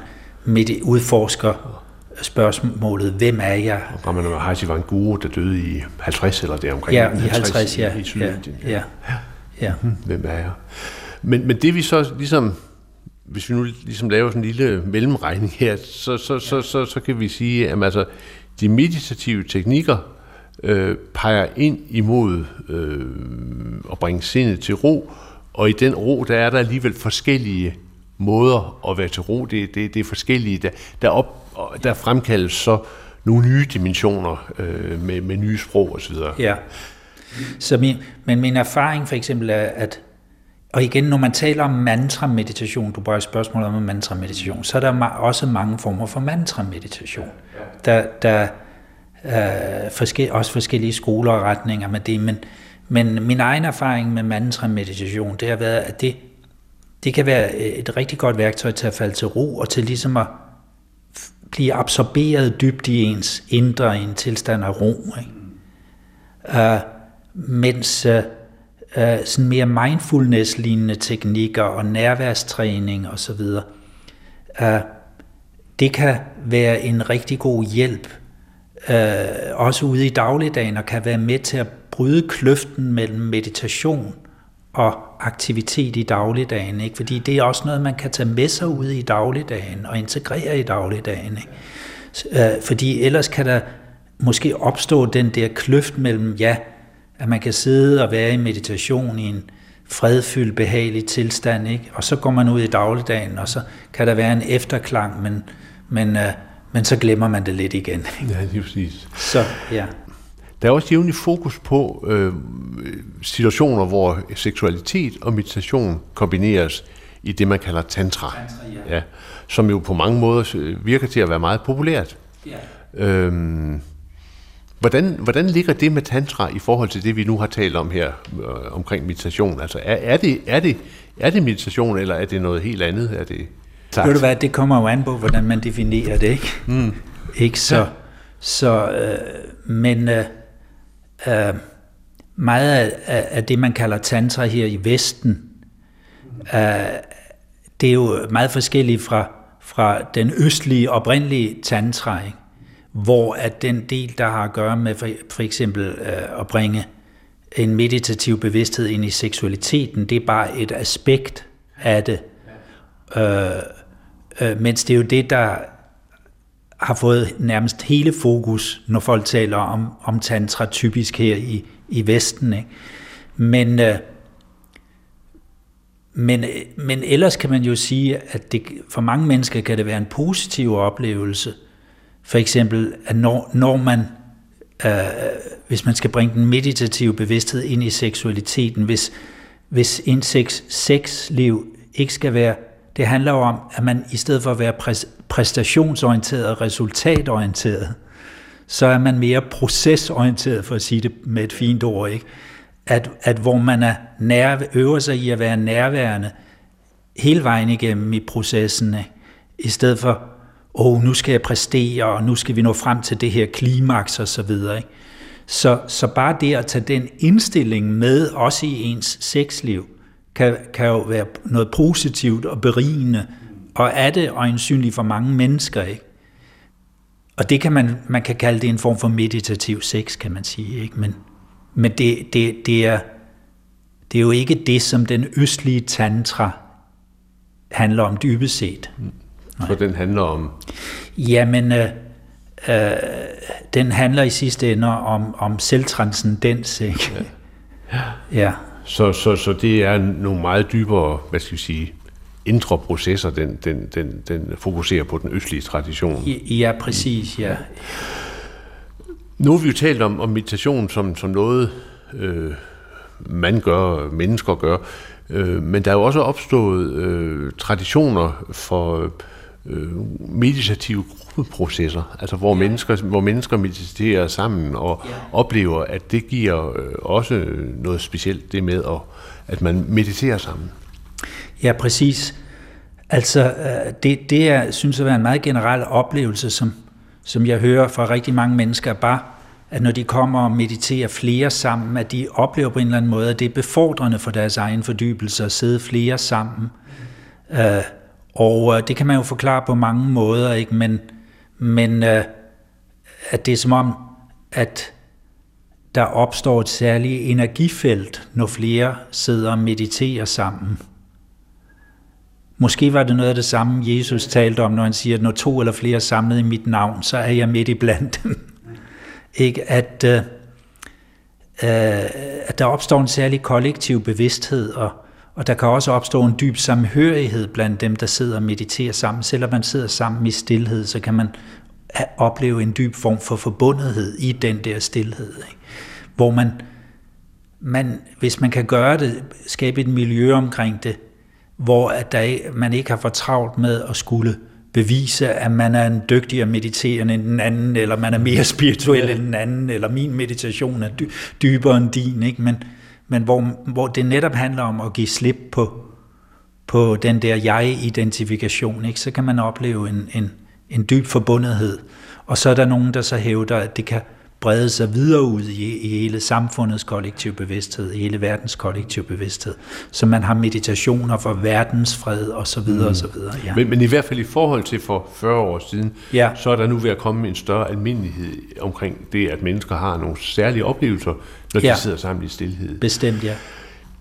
med udforsker spørgsmålet, hvem er jeg? Ramana Maharshi var en guru, der døde i 50 eller det omkring. Ja, i 50, 50 ja. I, i ja, ja, ja. Hmm, hvem er jeg? Men, men det vi så ligesom, hvis vi nu ligesom laver sådan en lille mellemregning her, så, så, så, så, så kan vi sige, at altså, de meditative teknikker øh, peger ind imod øh, at bringe sindet til ro, og i den ro, der er der alligevel forskellige måder at være til ro. Det, det, det er forskellige, der, der op, og der fremkaldes så nogle nye dimensioner øh, med, med nye sprog osv. Ja. Så min, men min erfaring for eksempel er, at og igen, når man taler om mantra-meditation, du bruger spørgsmål om mantra-meditation, så er der også mange former for mantra-meditation. Der, der øh, er forskel, også forskellige skoler og retninger med det, men, men min egen erfaring med mantra-meditation, det har været, at det, det kan være øh, et rigtig godt værktøj til at falde til ro, og til ligesom at blive absorberet dybt i ens indre i en tilstand af ro. Ikke? Uh, mens uh, uh, sådan mere mindfulness-lignende teknikker og nærværstræning osv., uh, det kan være en rigtig god hjælp, uh, også ude i dagligdagen, og kan være med til at bryde kløften mellem meditation og aktivitet i dagligdagen, ikke? fordi det er også noget, man kan tage med sig ud i dagligdagen og integrere i dagligdagen. Ikke? Øh, fordi ellers kan der måske opstå den der kløft mellem, ja, at man kan sidde og være i meditation i en fredfyldt, behagelig tilstand, ikke? og så går man ud i dagligdagen, og så kan der være en efterklang, men, men, øh, men så glemmer man det lidt igen. Ikke? Ja, er præcis. Så, ja. Der er også jævnlig fokus på øh, situationer, hvor seksualitet og meditation kombineres i det, man kalder tantra. Tantra, ja. ja. Som jo på mange måder øh, virker til at være meget populært. Ja. Øhm, hvordan, hvordan ligger det med tantra i forhold til det, vi nu har talt om her øh, omkring meditation? Altså, er, er, det, er, det, er det meditation, eller er det noget helt andet? Er det Ved du hvad, det kommer jo an på, hvordan man definerer det, ikke? Mm. Ikke så, ja. så øh, men øh, øh, meget af, af det, man kalder tantra her i Vesten, øh, det er jo meget forskelligt fra, fra den østlige, oprindelige tantra, ikke? hvor at den del, der har at gøre med for, for eksempel øh, at bringe en meditativ bevidsthed ind i seksualiteten, det er bare et aspekt af det. Øh, øh, mens det er jo det, der har fået nærmest hele fokus, når folk taler om, om tantra, typisk her i, i Vesten. Ikke? Men, øh, men, men ellers kan man jo sige, at det, for mange mennesker kan det være en positiv oplevelse. For eksempel, at når, når man, øh, hvis man skal bringe den meditative bevidsthed ind i seksualiteten, hvis, hvis en sex, sexliv ikke skal være, det handler jo om, at man i stedet for at være præstationsorienteret og resultatorienteret, så er man mere procesorienteret, for at sige det med et fint ord, ikke? At, at hvor man er nær, øver sig i at være nærværende hele vejen igennem i processen, ikke? i stedet for, åh, oh, nu skal jeg præstere, og nu skal vi nå frem til det her klimaks og så videre. Ikke? Så, så bare det at tage den indstilling med, også i ens sexliv, kan, kan jo være noget positivt og berigende, og er det øjensynligt for mange mennesker, ikke? Og det kan man, man kan kalde det en form for meditativ sex, kan man sige, ikke? Men, men det, det, det, er, det er jo ikke det, som den østlige tantra handler om dybest set. For den handler om? Jamen, øh, øh, den handler i sidste ende om, om selvtranscendens, ikke? Ja. ja. Så, så, så det er nogle meget dybere, hvad skal vi sige, indre processer, den, den, den, den fokuserer på den østlige tradition. Ja, præcis, ja. Nu har vi jo talt om, om meditation som, som noget, øh, man gør, mennesker gør, øh, men der er jo også opstået øh, traditioner for øh, meditative gruppeprocesser, altså hvor, ja. mennesker, hvor mennesker mediterer sammen og ja. oplever, at det giver øh, også noget specielt, det med, at, at man mediterer sammen. Ja, præcis. Altså, øh, det, det er, synes jeg er en meget generel oplevelse, som, som jeg hører fra rigtig mange mennesker, bare at når de kommer og mediterer flere sammen, at de oplever på en eller anden måde, at det er befordrende for deres egen fordybelse at sidde flere sammen. Uh, og øh, det kan man jo forklare på mange måder, ikke? men, men øh, at det er som om, at der opstår et særligt energifelt, når flere sidder og mediterer sammen. Måske var det noget af det samme, Jesus talte om, når han siger, at når to eller flere er samlet i mit navn, så er jeg midt i blandt dem. Ikke? At, øh, øh, at der opstår en særlig kollektiv bevidsthed, og, og der kan også opstå en dyb samhørighed blandt dem, der sidder og mediterer sammen. Selvom man sidder sammen i stillhed, så kan man opleve en dyb form for forbundethed i den der stillhed. Ikke? Hvor man, man, hvis man kan gøre det, skabe et miljø omkring det, hvor at der, man ikke har for travlt med at skulle bevise, at man er en dygtigere mediterende end den anden, eller man er mere spirituel end den anden, eller min meditation er dy- dybere end din, ikke? Men, men hvor, hvor det netop handler om at give slip på, på den der jeg-identifikation, ikke? så kan man opleve en, en, en dyb forbundethed. Og så er der nogen, der så hævder, at det kan brede sig videre ud i, i hele samfundets kollektiv bevidsthed, i hele verdens kollektiv bevidsthed. Så man har meditationer for verdensfred og så videre mm. og så videre. Ja. Men, men i hvert fald i forhold til for 40 år siden, ja. så er der nu ved at komme en større almindelighed omkring det, at mennesker har nogle særlige oplevelser, når ja. de sidder sammen i stillhed. Bestemt, ja.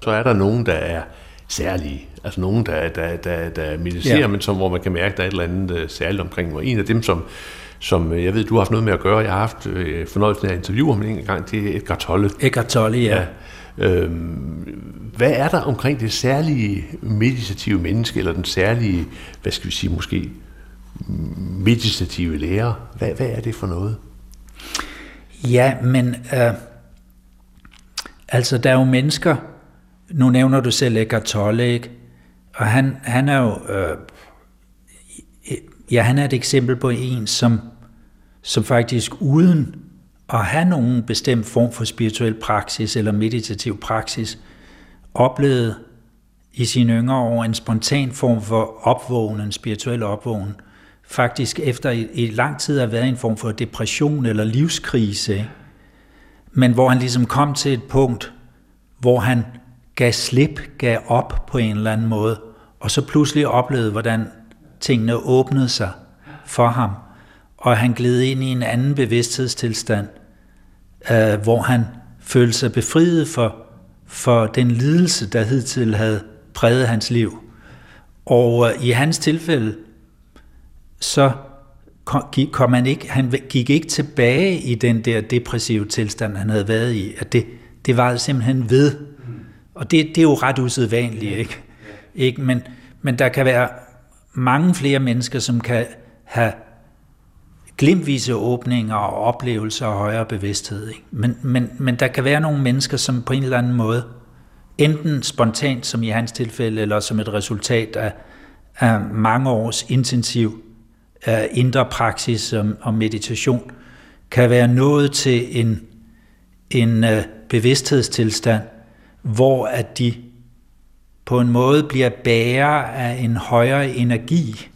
Så er der nogen, der er særlige. Altså nogen, der, der, der, der mediterer, ja. men som, hvor man kan mærke, at der er et eller andet uh, særligt omkring. Og en af dem, som som øh, jeg ved, du har haft noget med at gøre. Jeg har haft øh, fornøjelsen af at interviewe ham en gang. Det er Edgar Tolle. Edgar Tolle, ja. ja. Øhm, hvad er der omkring det særlige meditative menneske, eller den særlige, hvad skal vi sige, måske meditative lærer? Hvad, hvad er det for noget? Ja, men øh, altså der er jo mennesker, nu nævner du selv Eckhart Tolle, ikke? Og han, han er jo, øh, ja, han er et eksempel på en, som, som faktisk uden at have nogen bestemt form for spirituel praksis eller meditativ praksis, oplevede i sine yngre år en spontan form for opvågen, en spirituel opvågen, faktisk efter i, i lang tid at været i en form for depression eller livskrise, Ikke? Men hvor han ligesom kom til et punkt, hvor han gav slip, gav op på en eller anden måde, og så pludselig oplevede, hvordan tingene åbnede sig for ham, og han gled ind i en anden bevidsthedstilstand, øh, hvor han følte sig befriet for, for den lidelse, der hidtil havde præget hans liv. Og øh, i hans tilfælde, så kom, kom han ikke, han gik ikke tilbage i den der depressive tilstand, han havde været i. At det, det var simpelthen ved. Og det, det er jo ret usædvanligt, ikke? ikke? Men, men der kan være mange flere mennesker, som kan have glimtvise åbninger og oplevelser og højere bevidsthed. Ikke? Men, men, men der kan være nogle mennesker, som på en eller anden måde, enten spontant, som i hans tilfælde, eller som et resultat af, af mange års intensiv uh, indre praksis og, meditation, kan være nået til en, en uh, bevidsthedstilstand, hvor at de på en måde bliver bærer af en højere energi,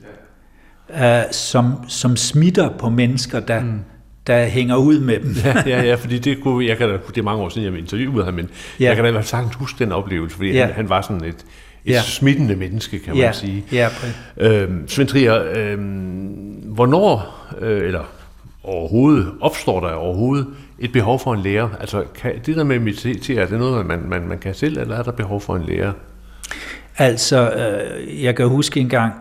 uh, som, som smitter på mennesker, der, mm. der hænger ud med dem. ja, ja, ja, fordi det kunne, jeg kan da, det er mange år siden, jeg interviewede ham, men ja. jeg kan da sagtens huske den oplevelse, fordi ja. han, han var sådan et, et ja. smittende menneske, kan man ja. sige. Ja, øhm, Svend Trier, øhm, hvornår, øh, eller overhovedet, opstår der overhovedet et behov for en lærer? Altså, kan, det der med meditere, er det noget, man, man, man kan selv, eller er der behov for en lærer? Altså, øh, jeg kan huske en gang,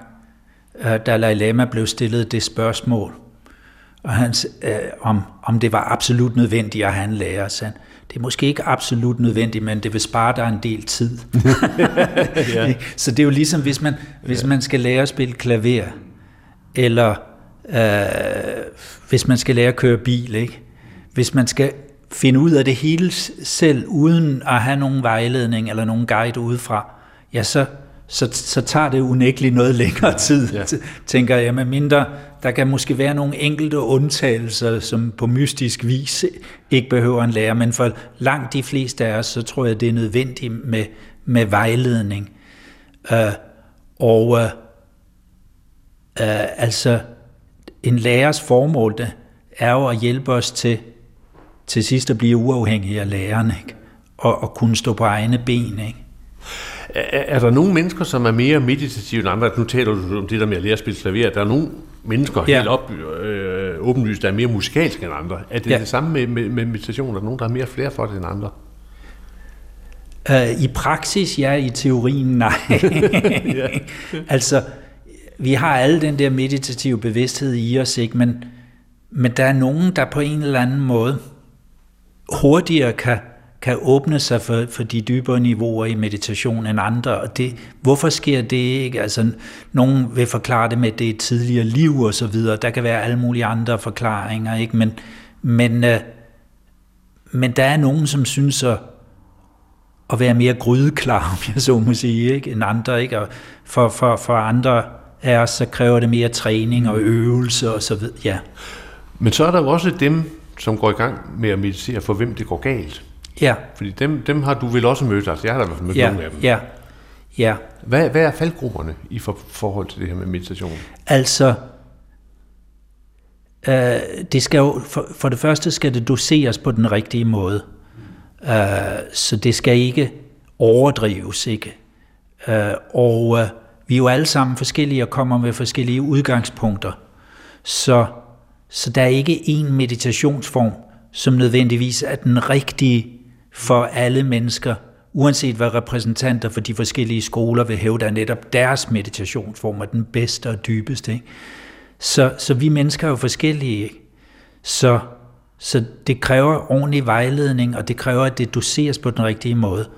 øh, Dalai Lama blev stillet det spørgsmål, og han, øh, om, om det var absolut nødvendigt at have en lærer. Så han, det er måske ikke absolut nødvendigt, men det vil spare dig en del tid. ja. Så det er jo ligesom, hvis man, hvis man skal lære at spille klaver, eller øh, hvis man skal lære at køre bil, ikke? hvis man skal finde ud af det hele selv, uden at have nogen vejledning eller nogen guide udefra, ja, så, så, så tager det unægteligt noget længere tid, ja. tænker jeg, med mindre der kan måske være nogle enkelte undtagelser, som på mystisk vis ikke behøver en lærer, men for langt de fleste af os, så tror jeg, det er nødvendigt med, med vejledning. Uh, og uh, uh, altså, en lærers formål det er jo at hjælpe os til til sidst at blive uafhængige af læreren, ikke? Og, og kunne stå på egne ben. Ikke? Er, er der nogle mennesker, som er mere meditative end andre? Nu taler du om det der med at lære at spille klaver. Der er nogle mennesker ja. helt op, øh, åbenlyst, der er mere musikalske end andre. Er det ja. det samme med, med, med meditation? Er der nogen, der er mere flere for det end andre? Uh, I praksis, ja. I teorien, nej. ja. altså, vi har alle den der meditative bevidsthed i os, ikke? Men, men der er nogen, der på en eller anden måde hurtigere kan, kan åbne sig for, for de dybere niveauer i meditation end andre. Og det, hvorfor sker det ikke? Altså, nogen vil forklare det med, det tidligere liv og så videre. Der kan være alle mulige andre forklaringer, ikke? Men, men, øh, men der er nogen, som synes at, at være mere grydeklar, om jeg så må sige, ikke? end andre. Ikke? Og for, for, for andre af os, så kræver det mere træning og øvelse og så videre. Ja. Men så er der jo også dem, som går i gang med at meditere, for hvem det går galt. Ja. Fordi dem, dem har du vel også mødt, altså jeg har da i hvert fald mødt ja. nogle af dem. Ja, ja. Hvad, hvad er faldgrupperne i for, forhold til det her med meditation? Altså, øh, det skal jo, for, for det første skal det doseres på den rigtige måde. Øh, så det skal ikke overdrives, ikke? Øh, og øh, vi er jo alle sammen forskellige og kommer med forskellige udgangspunkter. Så så der er ikke én meditationsform, som nødvendigvis er den rigtige for alle mennesker, uanset hvad repræsentanter for de forskellige skoler vil hæve, der netop deres meditationsform er den bedste og dybeste. Ikke? Så, så vi mennesker er jo forskellige. Ikke? Så, så det kræver ordentlig vejledning, og det kræver, at det doseres på den rigtige måde.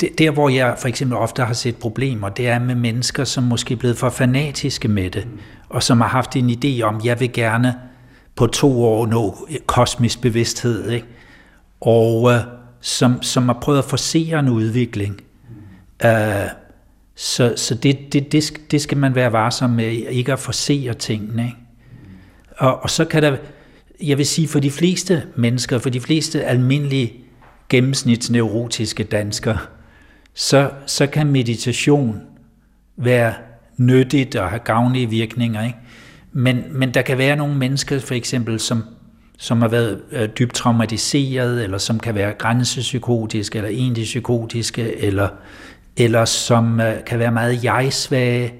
Det, der, hvor jeg for eksempel ofte har set problemer, det er med mennesker, som måske er blevet for fanatiske med det, og som har haft en idé om, jeg vil gerne på to år nå kosmisk bevidsthed, ikke? og øh, som, som har prøvet at forsere en udvikling, uh, Så, så det, det, det, det skal man være varsom med, ikke at forsere tingene. Ikke? Og, og så kan der, jeg vil sige, for de fleste mennesker, for de fleste almindelige gennemsnitsneurotiske danskere, så, så kan meditation være nyttigt og have gavnlige virkninger. Ikke? Men, men der kan være nogle mennesker, for eksempel, som, som har været øh, dybt traumatiseret, eller som kan være grænsepsykotiske, eller egentlig psykotiske, eller, eller som øh, kan være meget jeg-svage,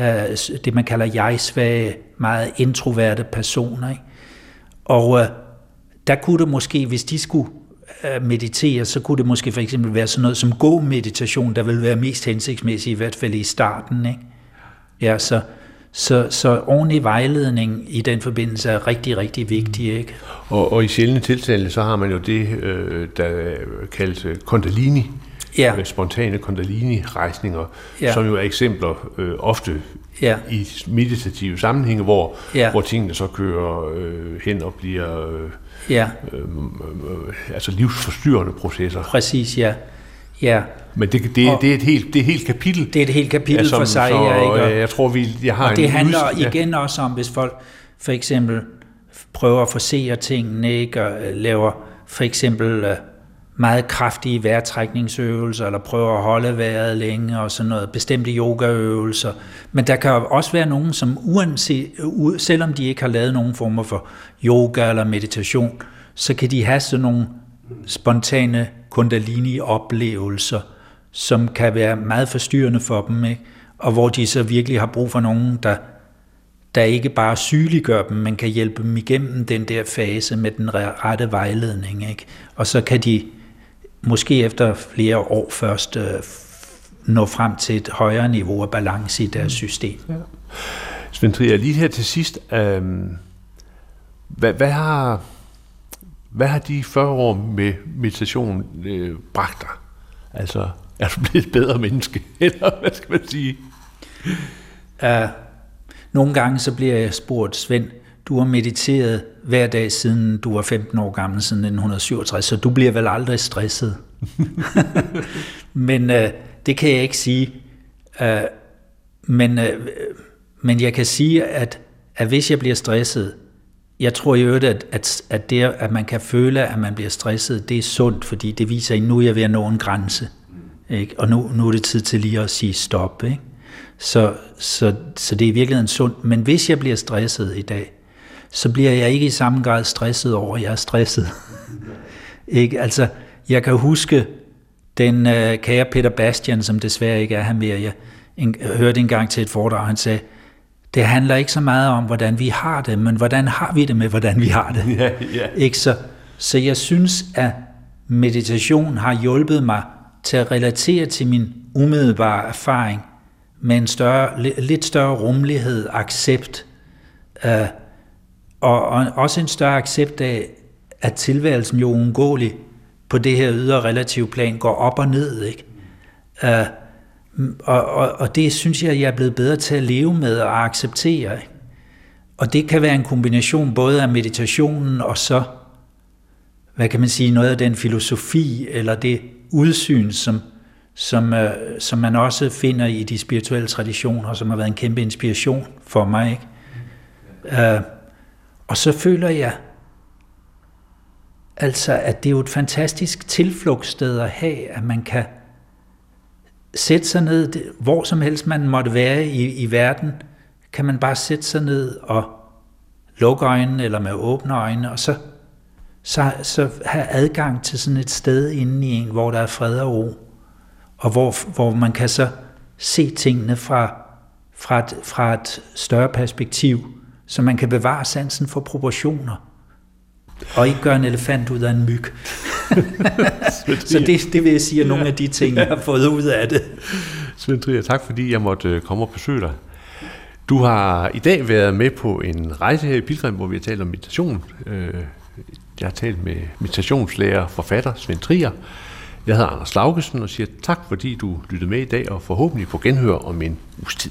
øh, det man kalder jeg-svage, meget introverte personer. Ikke? Og øh, der kunne det måske, hvis de skulle øh, meditere, så kunne det måske for eksempel være sådan noget som god meditation, der ville være mest hensigtsmæssigt, i hvert fald i starten. Ikke? Ja, så, så, så ordentlig vejledning i den forbindelse er rigtig, rigtig vigtig. Ikke? Og, og i sjældne tilfælde, så har man jo det, øh, der kaldes kundalini, ja. Øh, spontane kundalini-rejsninger, ja. som jo er eksempler øh, ofte ja. i meditative sammenhænge, hvor, ja. hvor tingene så kører øh, hen og bliver øh, ja. øh, øh, altså livsforstyrrende processer. Præcis, ja. Ja. Men det, det, det, er et helt, det er et helt kapitel. Det er et helt kapitel ja, som, for sig, så, ja, ikke? Og, jeg tror, vi jeg har og det handler us, ja. igen også om, hvis folk for eksempel prøver at forsere tingene, ikke? og laver for eksempel øh, meget kraftige vejrtrækningsøvelser, eller prøver at holde vejret længe, og sådan noget, bestemte yogaøvelser. Men der kan også være nogen, som uanset, selvom de ikke har lavet nogen former for yoga eller meditation, så kan de have sådan nogle spontane kundalini-oplevelser, som kan være meget forstyrrende for dem, ikke? og hvor de så virkelig har brug for nogen, der, der ikke bare sygeliggør dem, men kan hjælpe dem igennem den der fase med den rette vejledning. Ikke? Og så kan de måske efter flere år først øh, nå frem til et højere niveau af balance i deres system. Ja. Svend Trier, lige her til sidst, øh, hvad, hvad, har, hvad har de 40 år med meditation øh, bragt dig? Altså, er du blevet et bedre menneske, eller hvad skal man sige? Uh, nogle gange så bliver jeg spurgt, Svend, du har mediteret hver dag siden du var 15 år gammel, siden 1967, så du bliver vel aldrig stresset. men øh, det kan jeg ikke sige. Øh, men, øh, men jeg kan sige, at, at hvis jeg bliver stresset, jeg tror i øvrigt, at, at, at det, at man kan føle, at man bliver stresset, det er sundt, fordi det viser, at nu er jeg ved at nå en grænse. Ikke? Og nu, nu er det tid til lige at sige stop. Ikke? Så, så, så det er i virkeligheden sundt. Men hvis jeg bliver stresset i dag, så bliver jeg ikke i samme grad stresset over, at jeg er stresset. ikke? Altså, jeg kan huske den øh, kære Peter Bastian, som desværre ikke er her mere. Jeg en, hørte engang til et foredrag, han sagde, det handler ikke så meget om, hvordan vi har det, men hvordan har vi det med, hvordan vi har det. Ja, ja. Ikke så, så jeg synes, at meditation har hjulpet mig til at relatere til min umiddelbare erfaring med en større, lidt større rummelighed, accept, øh, og, og også en større accept af, at tilværelsen jo uundgåeligt på det her ydre relative plan går op og ned. Ikke? Uh, og, og, og det synes jeg, jeg er blevet bedre til at leve med og acceptere. Og det kan være en kombination både af meditationen og så, hvad kan man sige, noget af den filosofi eller det udsyn, som, som, øh, som man også finder i de spirituelle traditioner, som har været en kæmpe inspiration for mig. Ikke? Uh, og så føler jeg, altså at det er jo et fantastisk tilflugtssted at have, at man kan sætte sig ned, hvor som helst man måtte være i, i verden, kan man bare sætte sig ned og lukke øjnene eller med åbne øjne, og så, så, så have adgang til sådan et sted inde i en, hvor der er fred og ro, og hvor, hvor man kan så se tingene fra, fra, et, fra et større perspektiv, så man kan bevare sansen for proportioner. Og ikke gøre en elefant ud af en myg. så det, det vil jeg sige er nogle af de ting, jeg har fået ud af det. Svend Trier, tak fordi jeg måtte øh, komme og besøge dig. Du har i dag været med på en rejse her i Pilgrim, hvor vi har talt om meditation. Øh, jeg har talt med meditationslærer forfatter Svend Trier. Jeg hedder Anders Laugesen og siger tak, fordi du lyttede med i dag, og forhåbentlig på genhør om en uges tid.